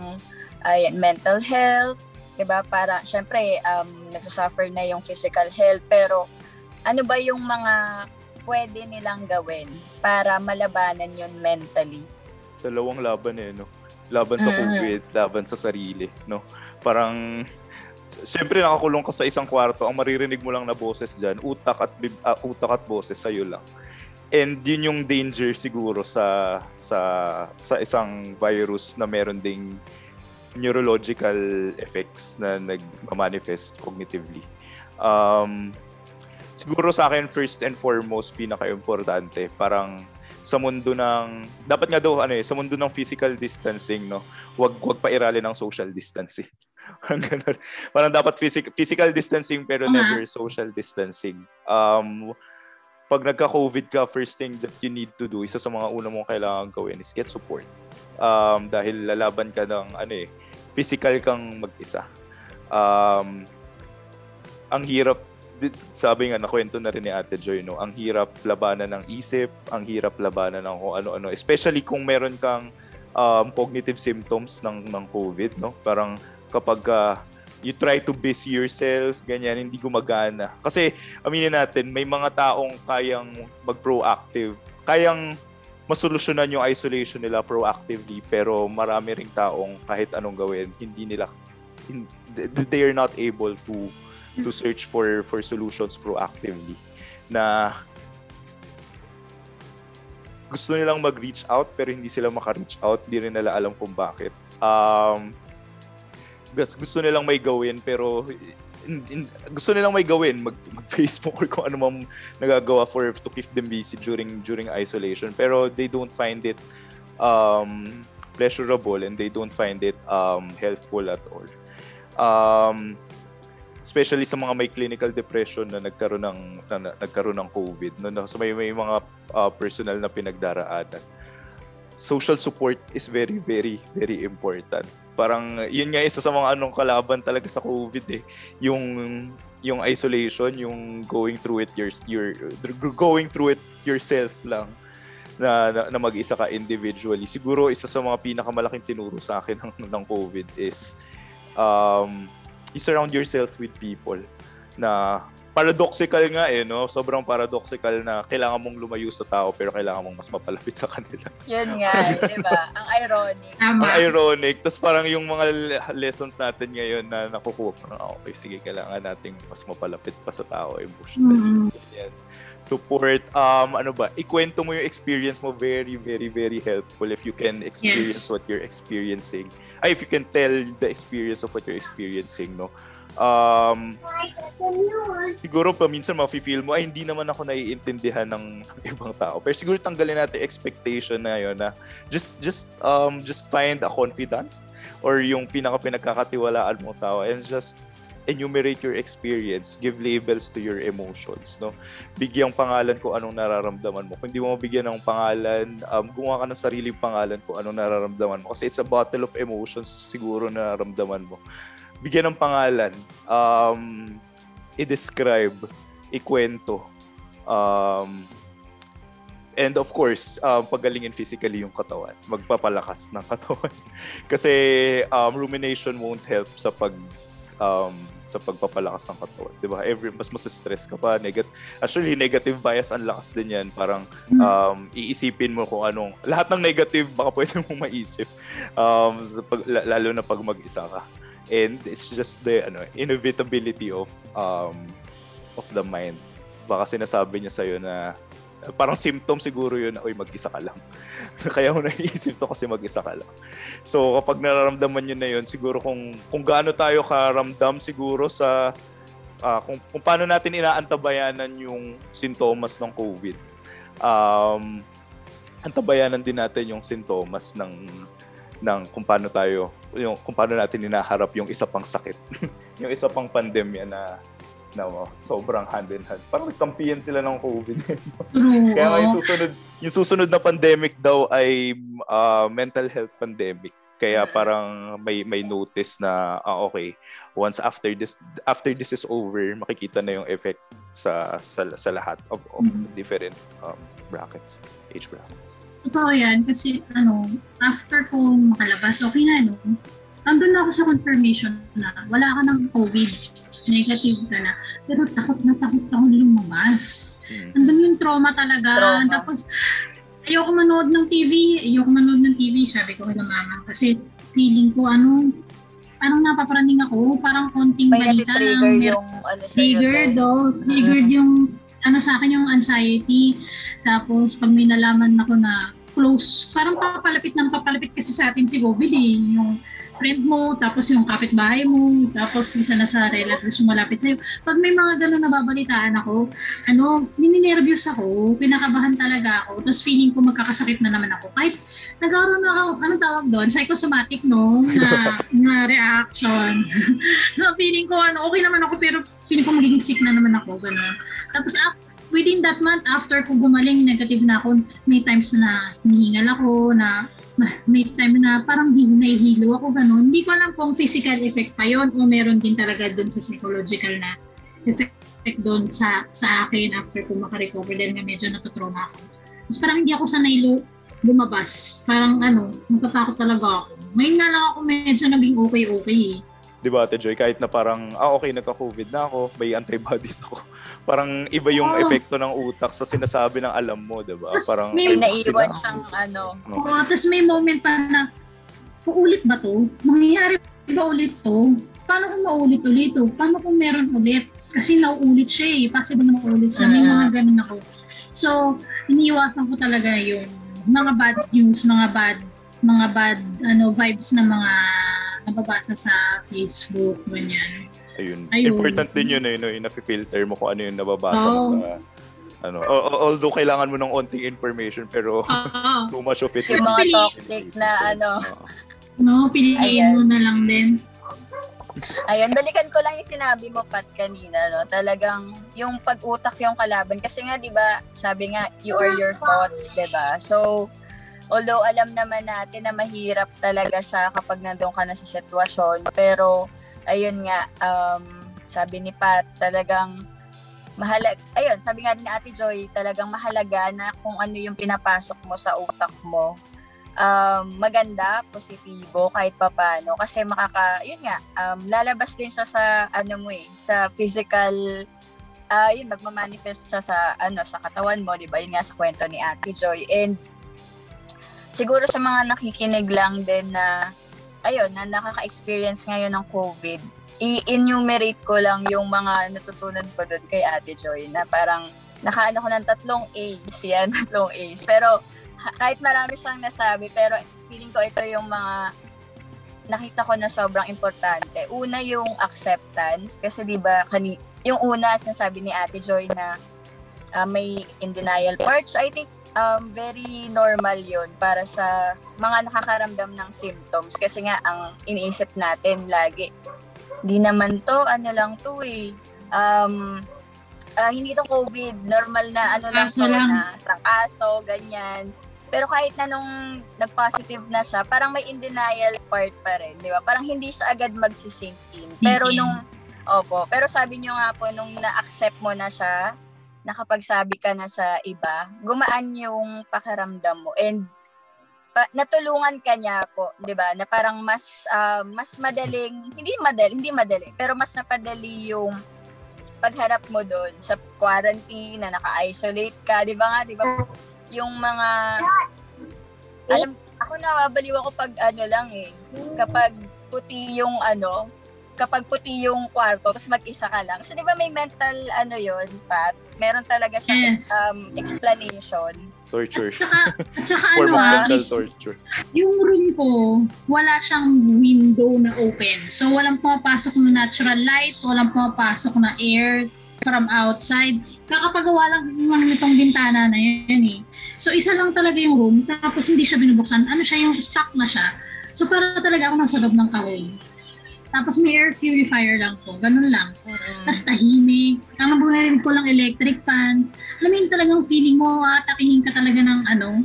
ayan, mental health, 'di ba? Para syempre um nagsusuffer na yung physical health, pero ano ba yung mga pwede nilang gawin para malabanan yun mentally? Dalawang laban eh, no? Laban sa mm. COVID, laban sa sarili, no? Parang Siyempre nakakulong ka sa isang kwarto, ang maririnig mo lang na boses diyan, utak at uh, utak at boses sa iyo lang. And yun yung danger siguro sa sa sa isang virus na meron ding neurological effects na nag-manifest cognitively. Um, siguro sa akin first and foremost pinaka-importante parang sa mundo ng dapat nga daw ano eh sa mundo ng physical distancing no wag wag pairali ng social distancing parang dapat physical physical distancing pero uh-huh. never social distancing um pag nagka-COVID ka, first thing that you need to do, isa sa mga una mong kailangan gawin is get support. Um, dahil lalaban ka ng ano eh, physical kang mag-isa. Um, ang hirap, sabi nga, nakwento na rin ni Ate Joy, no? ang hirap labanan ng isip, ang hirap labanan ng kung ano-ano. Especially kung meron kang um, cognitive symptoms ng, ng COVID. No? Parang kapag uh, you try to busy yourself, ganyan, hindi gumagana. Kasi, aminin natin, may mga taong kayang mag-proactive, kayang masolusyonan yung isolation nila proactively, pero marami ring taong kahit anong gawin, hindi nila, they are not able to to search for for solutions proactively na gusto nilang mag-reach out pero hindi sila maka-reach out, hindi rin nila alam kung bakit. Um, gusto nilang may gawin pero in, in, gusto nilang may gawin. Mag, mag Facebook or kung ano mang nagagawa for to keep them busy during during isolation. Pero they don't find it um pleasurable and they don't find it um helpful at all. Um especially sa mga may clinical depression na nagkaroon ng na, na, nagkaroon ng COVID no, so may may mga uh, personal na pinagdaraanan. Social support is very very very important parang yun nga isa sa mga anong kalaban talaga sa COVID eh. Yung yung isolation, yung going through it your your going through it yourself lang na, na, na mag-isa ka individually. Siguro isa sa mga pinakamalaking tinuro sa akin ng, ng COVID is um, you surround yourself with people na paradoxical nga eh, no? Sobrang paradoxical na kailangan mong lumayo sa tao pero kailangan mong mas mapalapit sa kanila. Yun nga, di ba? Ang ironic. Ang ironic. Tapos parang yung mga lessons natin ngayon na nakukuha ko na, okay, sige, kailangan nating mas mapalapit pa sa tao emotionally. Mm-hmm. Yan. Support, um, ano ba, ikwento mo yung experience mo very, very, very helpful if you can experience yes. what you're experiencing. Ay, if you can tell the experience of what you're experiencing, no? Um, siguro pa minsan mafe-feel mo, ay hindi naman ako naiintindihan ng ibang tao. Pero siguro tanggalin natin expectation na yun na just, just, um, just find a confidant or yung pinaka pinagkakatiwalaan mo tao and just enumerate your experience, give labels to your emotions, no? Bigyang pangalan kung anong nararamdaman mo. Kung hindi mo mabigyan ng pangalan, um, gumawa ka ng sariling pangalan kung anong nararamdaman mo. Kasi it's a bottle of emotions siguro na nararamdaman mo bigyan ng pangalan, um, i-describe, ikwento, Um, and of course, um, pagalingin physically yung katawan. Magpapalakas ng katawan. Kasi um, rumination won't help sa pag um, sa pagpapalakas ng katawan. 'Di ba? Every mas mas stress ka pa, negative. Actually, negative bias ang lakas din 'yan. Parang um, iisipin mo kung anong lahat ng negative baka pwede mong maisip. Um, pag, lalo na pag mag-isa ka. And it's just the ano, inevitability of um, of the mind. Baka sinasabi niya sa'yo na parang symptom siguro yun na, uy, mag-isa ka lang. Kaya mo naiisip to kasi mag-isa ka lang. So, kapag nararamdaman nyo na yun, siguro kung, kung gaano tayo karamdam siguro sa, uh, kung, kung paano natin inaantabayanan yung sintomas ng COVID. Um, antabayanan din natin yung sintomas ng ng kung paano tayo yung kung paano natin inaharap yung isa pang sakit yung isa pang pandemya na na oh, sobrang hand in hand. Parang nagkampiyan sila ng COVID. Kaya nga yung susunod, yung susunod na pandemic daw ay uh, mental health pandemic. Kaya parang may may notice na ah, okay, once after this after this is over, makikita na yung effect sa sa, sa lahat of, of mm-hmm. different um, brackets, age brackets. Totoo yan kasi ano, after ko makalabas, okay na no. Andun na ako sa confirmation na wala ka ng COVID negative ka na. Pero takot na takot akong lumabas. Mm. Andun yung trauma talaga. Trauma. Tapos, ayoko manood ng TV. Ayoko manood ng TV, sabi ko kay mama. Kasi feeling ko, ano, parang napaparaning ako. Parang konting May balita lang. May yung ano sa'yo. Triggered, oh. Triggered mm. yung, ano sa akin, yung anxiety. Tapos, pag may nalaman ako na close, parang papalapit ng papalapit kasi sa atin si COVID eh. Yung, friend mo, tapos yung kapitbahay mo, tapos isa na sa relatives malapit sa'yo. Pag may mga ganun nababalitaan ako, ano, nininervyos ako, pinakabahan talaga ako, tapos feeling ko magkakasakit na naman ako. Kahit nagkaroon na ako, anong tawag doon? Psychosomatic, no? Na, na reaction. no, feeling ko, ano, okay naman ako, pero feeling ko magiging sick na naman ako, gano'n. Tapos within that month, after ko gumaling, negative na ako, may times na hinihingal ako, na may time na parang nahihilo ako ganun. Hindi ko alam kung physical effect pa yon o meron din talaga doon sa psychological na effect doon sa sa akin after ko makarecover din na medyo natutrauma ako. Mas parang hindi ako sanay lu- lumabas. Parang ano, natatakot talaga ako. Ngayon nga lang ako medyo naging okay-okay eh. Di ba, Ate Joy? Kahit na parang, ah, okay, nagka-COVID na ako, may antibodies ako. parang iba yung oh. epekto ng utak sa sinasabi ng alam mo, di ba? Parang, may naiiwan siyang ano. Oo, oh, tapos may moment pa na, uulit ba to? Mangyayari ba ulit to? Paano kung maulit-ulit to? Paano kung meron ulit? Kasi nauulit siya eh. Possible na maulit siya. May mga ganun ako. So, iniiwasan ko talaga yung mga bad news, mga bad mga bad ano vibes na mga nababasa sa Facebook, ganyan. Ayun. Ayun. Important din yun, eh, no, yung na-filter mo kung ano yung nababasa oh. sa ano. Although kailangan mo ng onting information pero oh. too much of it. Yung mga toxic na ano. No, piliin mo na lang din. Ayun, balikan ko lang yung sinabi mo, Pat, kanina, no? Talagang yung pag-utak yung kalaban. Kasi nga, di ba, sabi nga, you are your thoughts, di ba? So, although alam naman natin na mahirap talaga siya kapag nandoon ka na sa sitwasyon. Pero, ayun nga, um, sabi ni Pat, talagang mahalaga, ayun, sabi nga ni Ate Joy, talagang mahalaga na kung ano yung pinapasok mo sa utak mo. Um, maganda, positibo, kahit papano. Kasi makaka, yun nga, um, lalabas din siya sa, ano mo eh, sa physical, uh, yun, magmamanifest siya sa, ano, sa katawan mo, di ba? Yun nga sa kwento ni Ate Joy. And, siguro sa mga nakikinig lang din na, ayun, na nakaka-experience ngayon ng COVID, i-enumerate ko lang yung mga natutunan ko doon kay Ate Joy na parang nakaano ko ng tatlong A's yan, tatlong A's. Pero kahit marami siyang nasabi, pero feeling ko ito yung mga nakita ko na sobrang importante. Una yung acceptance kasi 'di ba kani yung una sinasabi ni Ate Joy na uh, may in denial part. So I think um, very normal yon para sa mga nakakaramdam ng symptoms. Kasi nga, ang iniisip natin lagi, di naman to, ano lang to eh. Um, uh, hindi to COVID, normal na ano lang to na trangkaso, ganyan. Pero kahit na nung nag-positive na siya, parang may in denial part pa rin, di ba? Parang hindi siya agad magsisink in. Pero nung, opo, pero sabi niyo nga po, nung na-accept mo na siya, nakapagsabi ka na sa iba, gumaan yung pakiramdam mo and pa, natulungan ka niya po, 'di ba? Na parang mas uh, mas madaling, hindi madali, hindi madali, pero mas napadali yung pagharap mo doon sa quarantine na naka-isolate ka, 'di ba nga, 'di ba? Yung mga alam ako nawabaliw ako pag ano lang eh, kapag puti yung ano, kapag puti yung kwarto, tapos mag-isa ka lang. So, di ba may mental, ano yon Pat? Meron talaga siyang Yes. um, explanation. Torture. At saka, at saka ano ah, mental is, torture. yung room ko, wala siyang window na open. So, walang pumapasok na natural light, walang pumapasok na air from outside. Kakapagawa lang lang nitong bintana na yan eh. So, isa lang talaga yung room, tapos hindi siya binubuksan. Ano siya, yung stock na siya. So, para talaga ako nasa loob ng kahon. Tapos may air purifier lang po. Ganun lang. Mm-mm. Tapos tahimik. Ang nabunalin ko lang electric fan. Alam mo yun talagang feeling mo, atakihin ka talaga ng ano,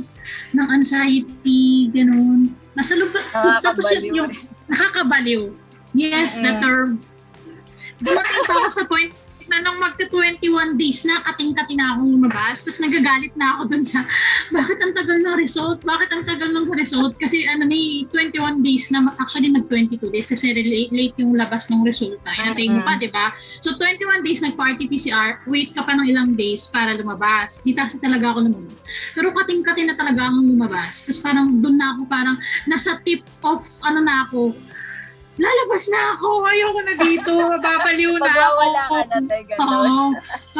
ng anxiety, ganun. Nasa loob, tapos yun, yung nakakabaliw. Yes, the Mm-mm. term. Dumating pa ako sa point na nung magta 21 days na kating-kati na akong lumabas. Tapos nagagalit na ako dun sa bakit ang tagal ng result? Bakit ang tagal ng result? Kasi ano may 21 days na actually nag 22 days kasi late, late yung labas ng resulta. Inantay mo pa, di ba? So 21 days nag-party PCR, wait ka pa ng ilang days para lumabas. Di kasi talaga ako lumabas. Pero kating-kati na talaga akong lumabas. Tapos parang doon na ako parang nasa tip of ano na ako, lalabas na ako, ayoko na dito, babaliw na ako. Pagwawala ka na, ganun. Oo.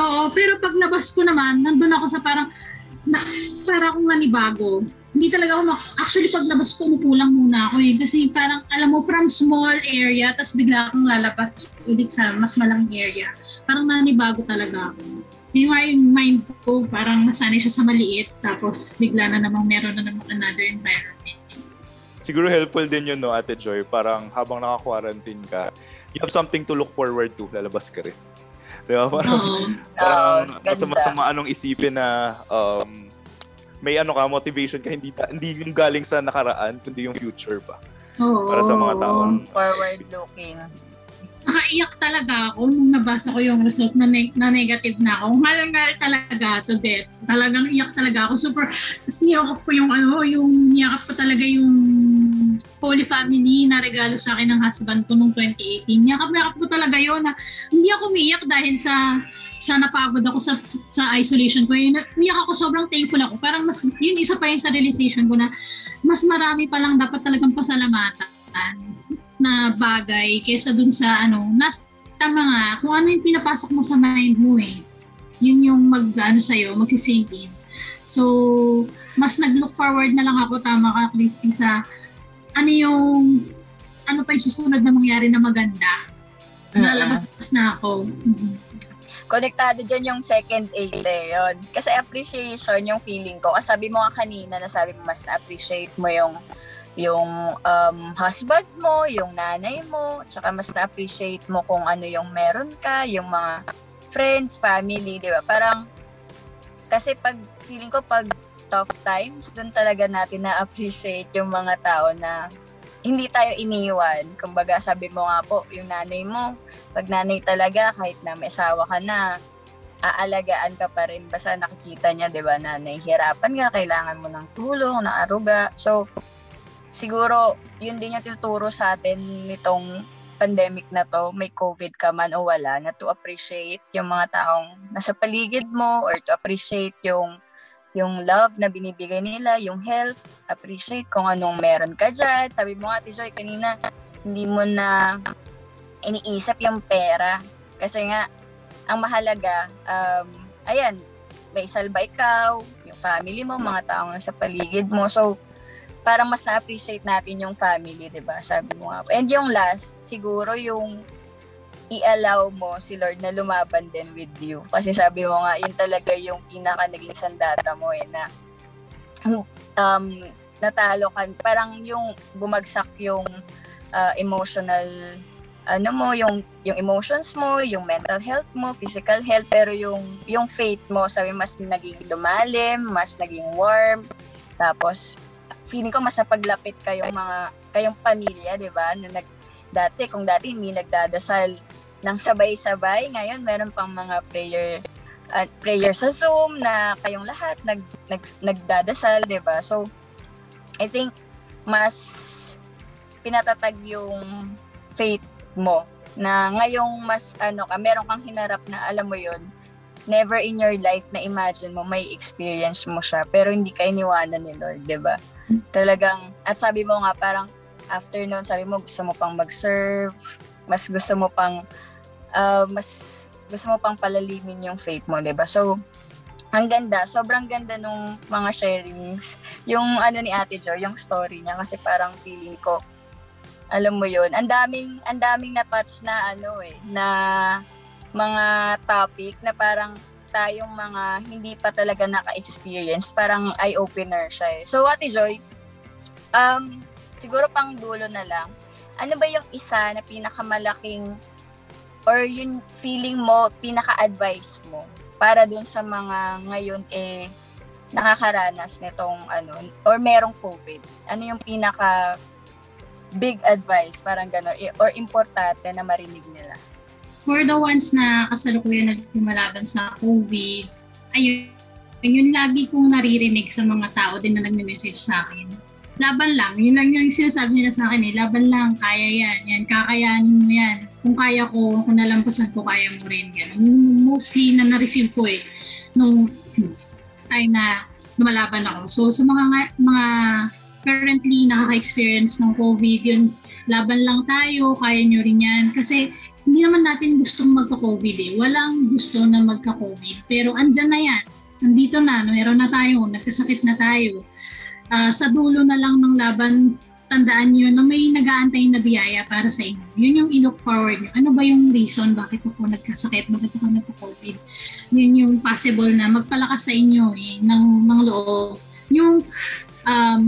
Oo, pero pag labas ko naman, nandun ako sa parang, na, para akong nanibago. Hindi talaga ako, mak- actually pag labas ko, umupo lang muna ako eh. Kasi parang, alam mo, from small area, tapos bigla akong lalabas ulit sa mas malaking area. Parang nanibago talaga ako. Yung yung mind ko, parang nasanay siya sa maliit, tapos bigla na namang meron na namang another environment. Siguro helpful din yun, no, Ate Joy. Parang habang naka-quarantine ka, you have something to look forward to. Lalabas ka rin. Di ba? Parang, Oo. parang ganda. masama-sama anong isipin na um, may ano ka, motivation ka, hindi, ta- hindi yung galing sa nakaraan, kundi yung future pa. Oo. Para sa mga taong Forward looking. Nakaiyak talaga ako nung nabasa ko yung result na, neg- na negative na ako. Malangal talaga to death. Talagang iyak talaga ako. Super, tapos niyakap ko yung ano, yung niyakap ko talaga yung Holy Family na regalo sa akin ng husband ko nung 2018. Niyakap niyakap ko talaga yon na hindi ako umiyak dahil sa sa napagod ako sa, sa isolation ko. Yun, umiyak ako, sobrang thankful ako. Parang mas, yun isa pa yun sa realization ko na mas marami pa lang dapat talagang pasalamatan na bagay kaysa dun sa ano, nas, tama nga, kung ano yung pinapasok mo sa mind mo eh. Yun yung mag, ano sa'yo, magsisink in. So, mas nag-look forward na lang ako, tama ka, Christy, sa ano yung, ano pa yung susunod na mangyari na maganda. Lalabas na ako. Konektado dyan yung second aid eh, yun. Kasi appreciation yung feeling ko. Kasi sabi mo nga kanina, na sabi mo mas na-appreciate mo yung yung um, husband mo, yung nanay mo, tsaka mas na-appreciate mo kung ano yung meron ka, yung mga friends, family, di ba? Parang, kasi pag, feeling ko pag tough times, doon talaga natin na-appreciate yung mga tao na hindi tayo iniwan. Kumbaga, sabi mo nga po, yung nanay mo, pag nanay talaga, kahit na may asawa ka na, aalagaan ka pa rin. Basta nakikita niya, di ba, na nahihirapan ka, kailangan mo ng tulong, ng aruga. So, siguro, yun din yung tinuturo sa atin nitong pandemic na to, may COVID ka man o wala, na to appreciate yung mga taong nasa paligid mo or to appreciate yung yung love na binibigay nila, yung help, appreciate kung anong meron ka dyan. Sabi mo Ate Joy, kanina, hindi mo na iniisip yung pera. Kasi nga, ang mahalaga, um, ayan, may salba ikaw, yung family mo, mga taong nasa paligid mo. So, parang mas na-appreciate natin yung family, di ba? Sabi mo nga. And yung last, siguro yung i-allow mo si Lord na lumaban din with you. Kasi sabi mo nga, yun talaga yung pinaka naging sandata mo eh, na um, natalo ka. Parang yung bumagsak yung uh, emotional ano mo, yung yung emotions mo, yung mental health mo, physical health, pero yung yung faith mo, sabi mas naging lumalim, mas naging warm. Tapos feeling ko mas napaglapit kayong mga kayong pamilya, 'di ba? Na nag dati kung dati hindi nagdadasal ng sabay-sabay, ngayon meron pang mga prayer at prayer sa Zoom na kayong lahat nag, nag nagdadasal, 'di ba? So I think mas pinatatag yung faith mo na ngayong mas ano ka, meron kang hinarap na alam mo 'yon. Never in your life na imagine mo may experience mo siya pero hindi ka iniwanan ni Lord, 'di ba? Talagang at sabi mo nga parang after noon sabi mo gusto mo pang mag-serve, mas gusto mo pang uh, mas gusto mo pang palalimin yung faith mo, 'di ba? So ang ganda, sobrang ganda nung mga sharings. Yung ano ni Ate Jo, yung story niya kasi parang feeling ko alam mo 'yun. Ang daming ang daming na-touch na ano eh, na mga topic na parang tayong mga hindi pa talaga naka-experience, parang eye-opener siya eh. So Ate Joy, um, siguro pang dulo na lang, ano ba yung isa na pinakamalaking or yung feeling mo, pinaka-advice mo para dun sa mga ngayon eh nakakaranas nitong ano or merong COVID? Ano yung pinaka big advice parang gano'n or importante na marinig nila? For the ones na kasalukuyan nagmalaban sa COVID, ayun, yun lagi kong naririnig sa mga tao din na nagme-message sa akin laban lang. Yun lang yung sinasabi nila sa akin eh. Laban lang, kaya yan. Yan, kakayanin mo yan. Kung kaya ko, kung nalampasan ko, kaya mo rin. Yan. Yung mostly na na-receive ko eh, nung time na lumalaban ako. So, sa mga mga currently nakaka-experience ng COVID, yun, laban lang tayo, kaya nyo rin yan. Kasi hindi naman natin gustong magka-COVID eh. Walang gusto na magka-COVID. Pero andyan na yan. Nandito na, meron na tayo, nagkasakit na tayo uh, sa dulo na lang ng laban, tandaan nyo na may nag-aantay na biyaya para sa inyo. Yun yung i-look forward nyo. Ano ba yung reason bakit ako nagkasakit, bakit ako nagka-COVID? Yun yung possible na magpalakas sa inyo eh, ng, ng loob. Yung um,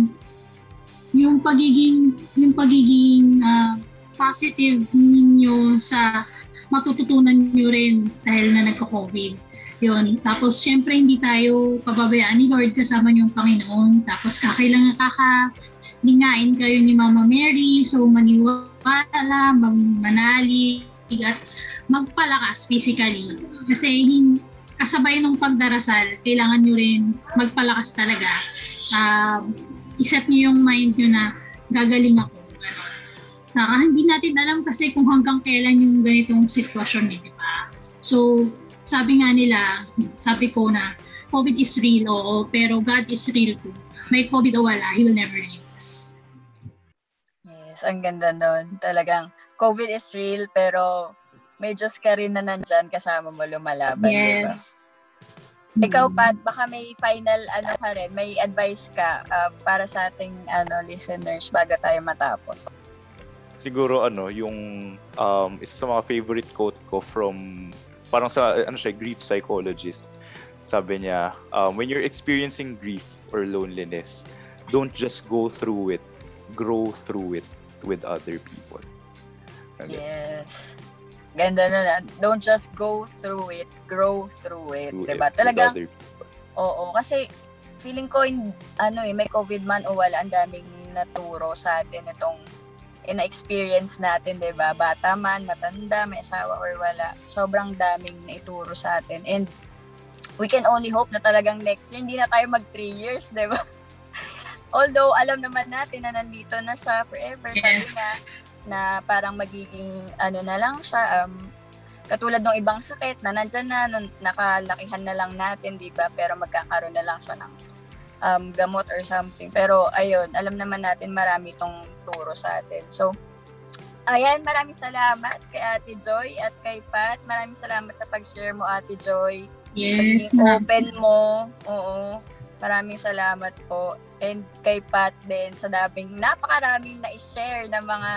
yung pagiging yung pagiging uh, positive ninyo sa matututunan nyo rin dahil na nagka-COVID yun. Tapos, syempre, hindi tayo pababayaan ni Lord kasama yung Panginoon. Tapos, kakailangan kakalingain kayo ni Mama Mary. So, maniwala, manali, at magpalakas physically. Kasi, hin- kasabay ng pagdarasal, kailangan nyo rin magpalakas talaga. Uh, iset nyo yung mind nyo na gagaling ako. Saka hindi natin alam kasi kung hanggang kailan yung ganitong sitwasyon eh, di ba? So, sabi nga nila, sabi ko na, COVID is real, oo, pero God is real too. May COVID o wala, He will never leave us. Yes, ang ganda nun. Talagang, COVID is real, pero may Diyos ka rin na nandyan kasama mo lumalaban, yes. Diba? Ikaw, Pat, baka may final ano ka rin, may advice ka uh, para sa ating ano listeners bago tayo matapos. Siguro ano, yung um, isa sa mga favorite quote ko from parang sa ano siya grief psychologist. Sabi niya um, when you're experiencing grief or loneliness don't just go through it grow through it with other people. Okay. yes. Ganda na don't just go through it grow through it through diba? it talagang oo kasi feeling ko in, ano eh may covid man o wala ang daming naturo sa atin itong na-experience natin, 'di ba? Bata man, matanda, may asawa or wala. Sobrang daming naituro sa atin. And we can only hope na talagang next year hindi na tayo mag 3 years, 'di ba? Although alam naman natin na nandito na siya forever, sabi nga na parang magiging ano na lang siya um, katulad ng ibang sakit na nandyan na, nakalakihan na lang natin, di ba? Pero magkakaroon na lang siya ng um, gamot or something. Pero ayun, alam naman natin marami itong turo sa atin. So, ayan, maraming salamat kay Ate Joy at kay Pat. Maraming salamat sa pag-share mo, Ate Joy. Yes. open mo. Oo. Maraming salamat po. And kay Pat din sa daming napakaraming na i-share na mga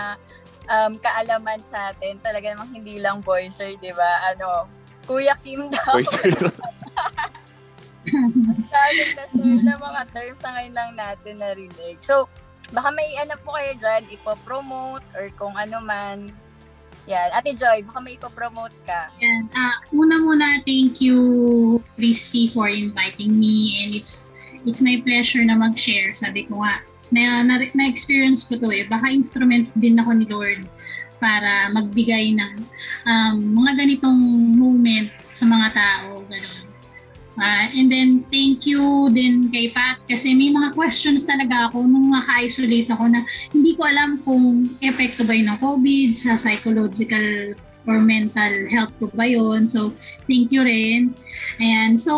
um, kaalaman sa atin. Talaga namang hindi lang voicer, di ba? Ano, Kuya Kim daw. Voicer Daming na na mga terms na ngayon lang natin narinig. So, baka may ano po kayo dyan, ipopromote or kung ano man. Yan. Ate Joy, baka may ipopromote ka. Yan. Uh, una-muna, thank you, Christy, for inviting me. And it's it's my pleasure na mag-share. Sabi ko nga, na, na, na-experience ko to eh. Baka instrument din ako ni Lord para magbigay ng um, mga ganitong moment sa mga tao. Ganun. Ah, and then, thank you din kay Pat kasi may mga questions talaga ako nung naka-isolate ako na hindi ko alam kung epekto ba yun ng COVID sa psychological or mental health ko ba yun. So, thank you rin. Ayan. So,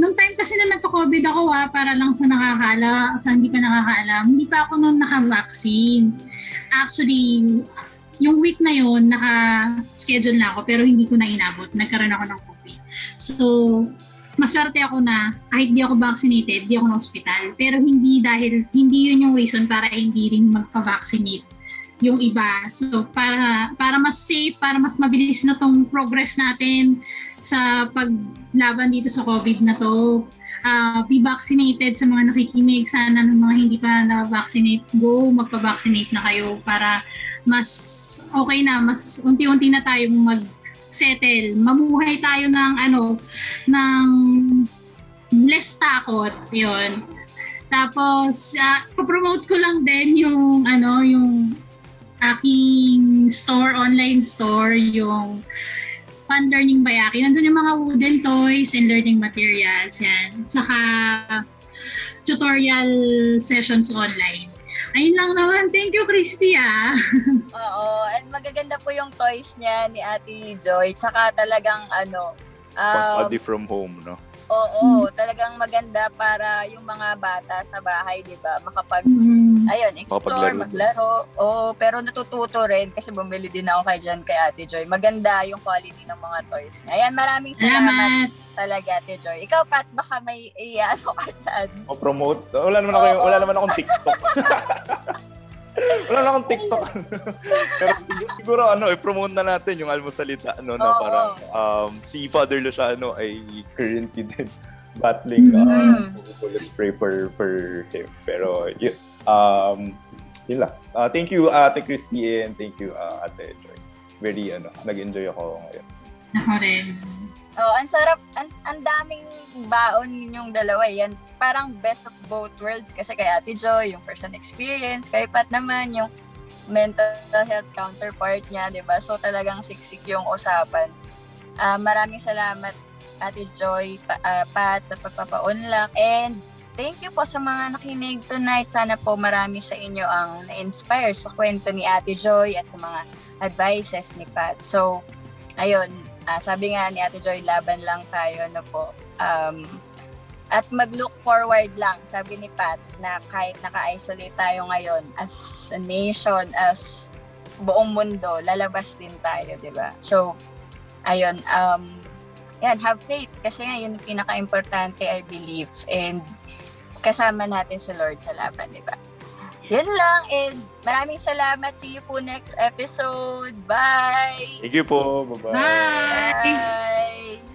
nung time kasi na nagpa-COVID ako ha, para lang sa nakakala, sa hindi pa nakakaalam, hindi pa ako nung naka-vaccine. Actually, yung week na yun, naka-schedule na ako pero hindi ko na inabot. Nagkaroon ako ng. So, maswerte ako na kahit di ako vaccinated, di ako na hospital. Pero hindi dahil, hindi yun yung reason para hindi rin magpa-vaccinate yung iba. So, para, para mas safe, para mas mabilis na tong progress natin sa paglaban dito sa COVID na to. Uh, be vaccinated sa mga nakikinig. Sana ng mga hindi pa na-vaccinate, go, magpa-vaccinate na kayo para mas okay na, mas unti-unti na tayong mag settle. Mamuhay tayo ng ano, ng less takot. Yun. Tapos, uh, promote ko lang din yung ano, yung aking store, online store, yung Fun Learning by Aki. Nandun yung mga wooden toys and learning materials. Yan. Saka tutorial sessions online. Ayun lang naman. Thank you, Christy, ah. Oo. And magaganda po yung toys niya ni Ate Joy. Tsaka talagang ano... Um, study from home, no? Oo, hmm. talagang maganda para yung mga bata sa bahay, 'di ba? Makapag hmm. ayun, explore, maglaro. Oo, pero natututo rin kasi bumili din ako kay Jan kay Ate Joy. Maganda yung quality ng mga toys. Ayan, maraming salamat. salamat talaga, Ate Joy. Ikaw, Pat, baka may i-ano ka dyan. O promote? Wala naman ako, oh, wala naman akong TikTok. wala naman akong TikTok. Pero siguro, ano, i-promote na natin yung almusalita, ano, no, oh, parang um, si Father Luciano ay currently din battling mm-hmm. uh, let's pray for, for him. Pero, yun, um, yun lang. Uh, thank you, Ate Christy, and thank you, uh, Ate Joy. Very, ano, nag-enjoy ako ngayon. Ako rin. Oh, ang sarap, ang, ang daming baon ninyong dalawa. Yan, parang best of both worlds kasi kay Ate Joy, yung first hand experience, kay Pat naman, yung mental health counterpart niya, di ba? So talagang siksik yung usapan. Uh, maraming salamat Ate Joy, pa, uh, Pat, sa pagpapa-unlock. And thank you po sa mga nakinig tonight. Sana po marami sa inyo ang na-inspire sa kwento ni Ate Joy at sa mga advices ni Pat. So, ayun, uh, sabi nga ni Ate Joy, laban lang tayo, ano po. Um, at mag-look forward lang, sabi ni Pat, na kahit naka-isolate tayo ngayon as a nation, as buong mundo, lalabas din tayo, di ba? So, ayun, um, yan, have faith. Kasi nga, yun pinaka-importante, I believe. And kasama natin si Lord sa laban, di ba? Yun lang. And maraming salamat. See you po next episode. Bye! Thank you po. Bye-bye. Bye!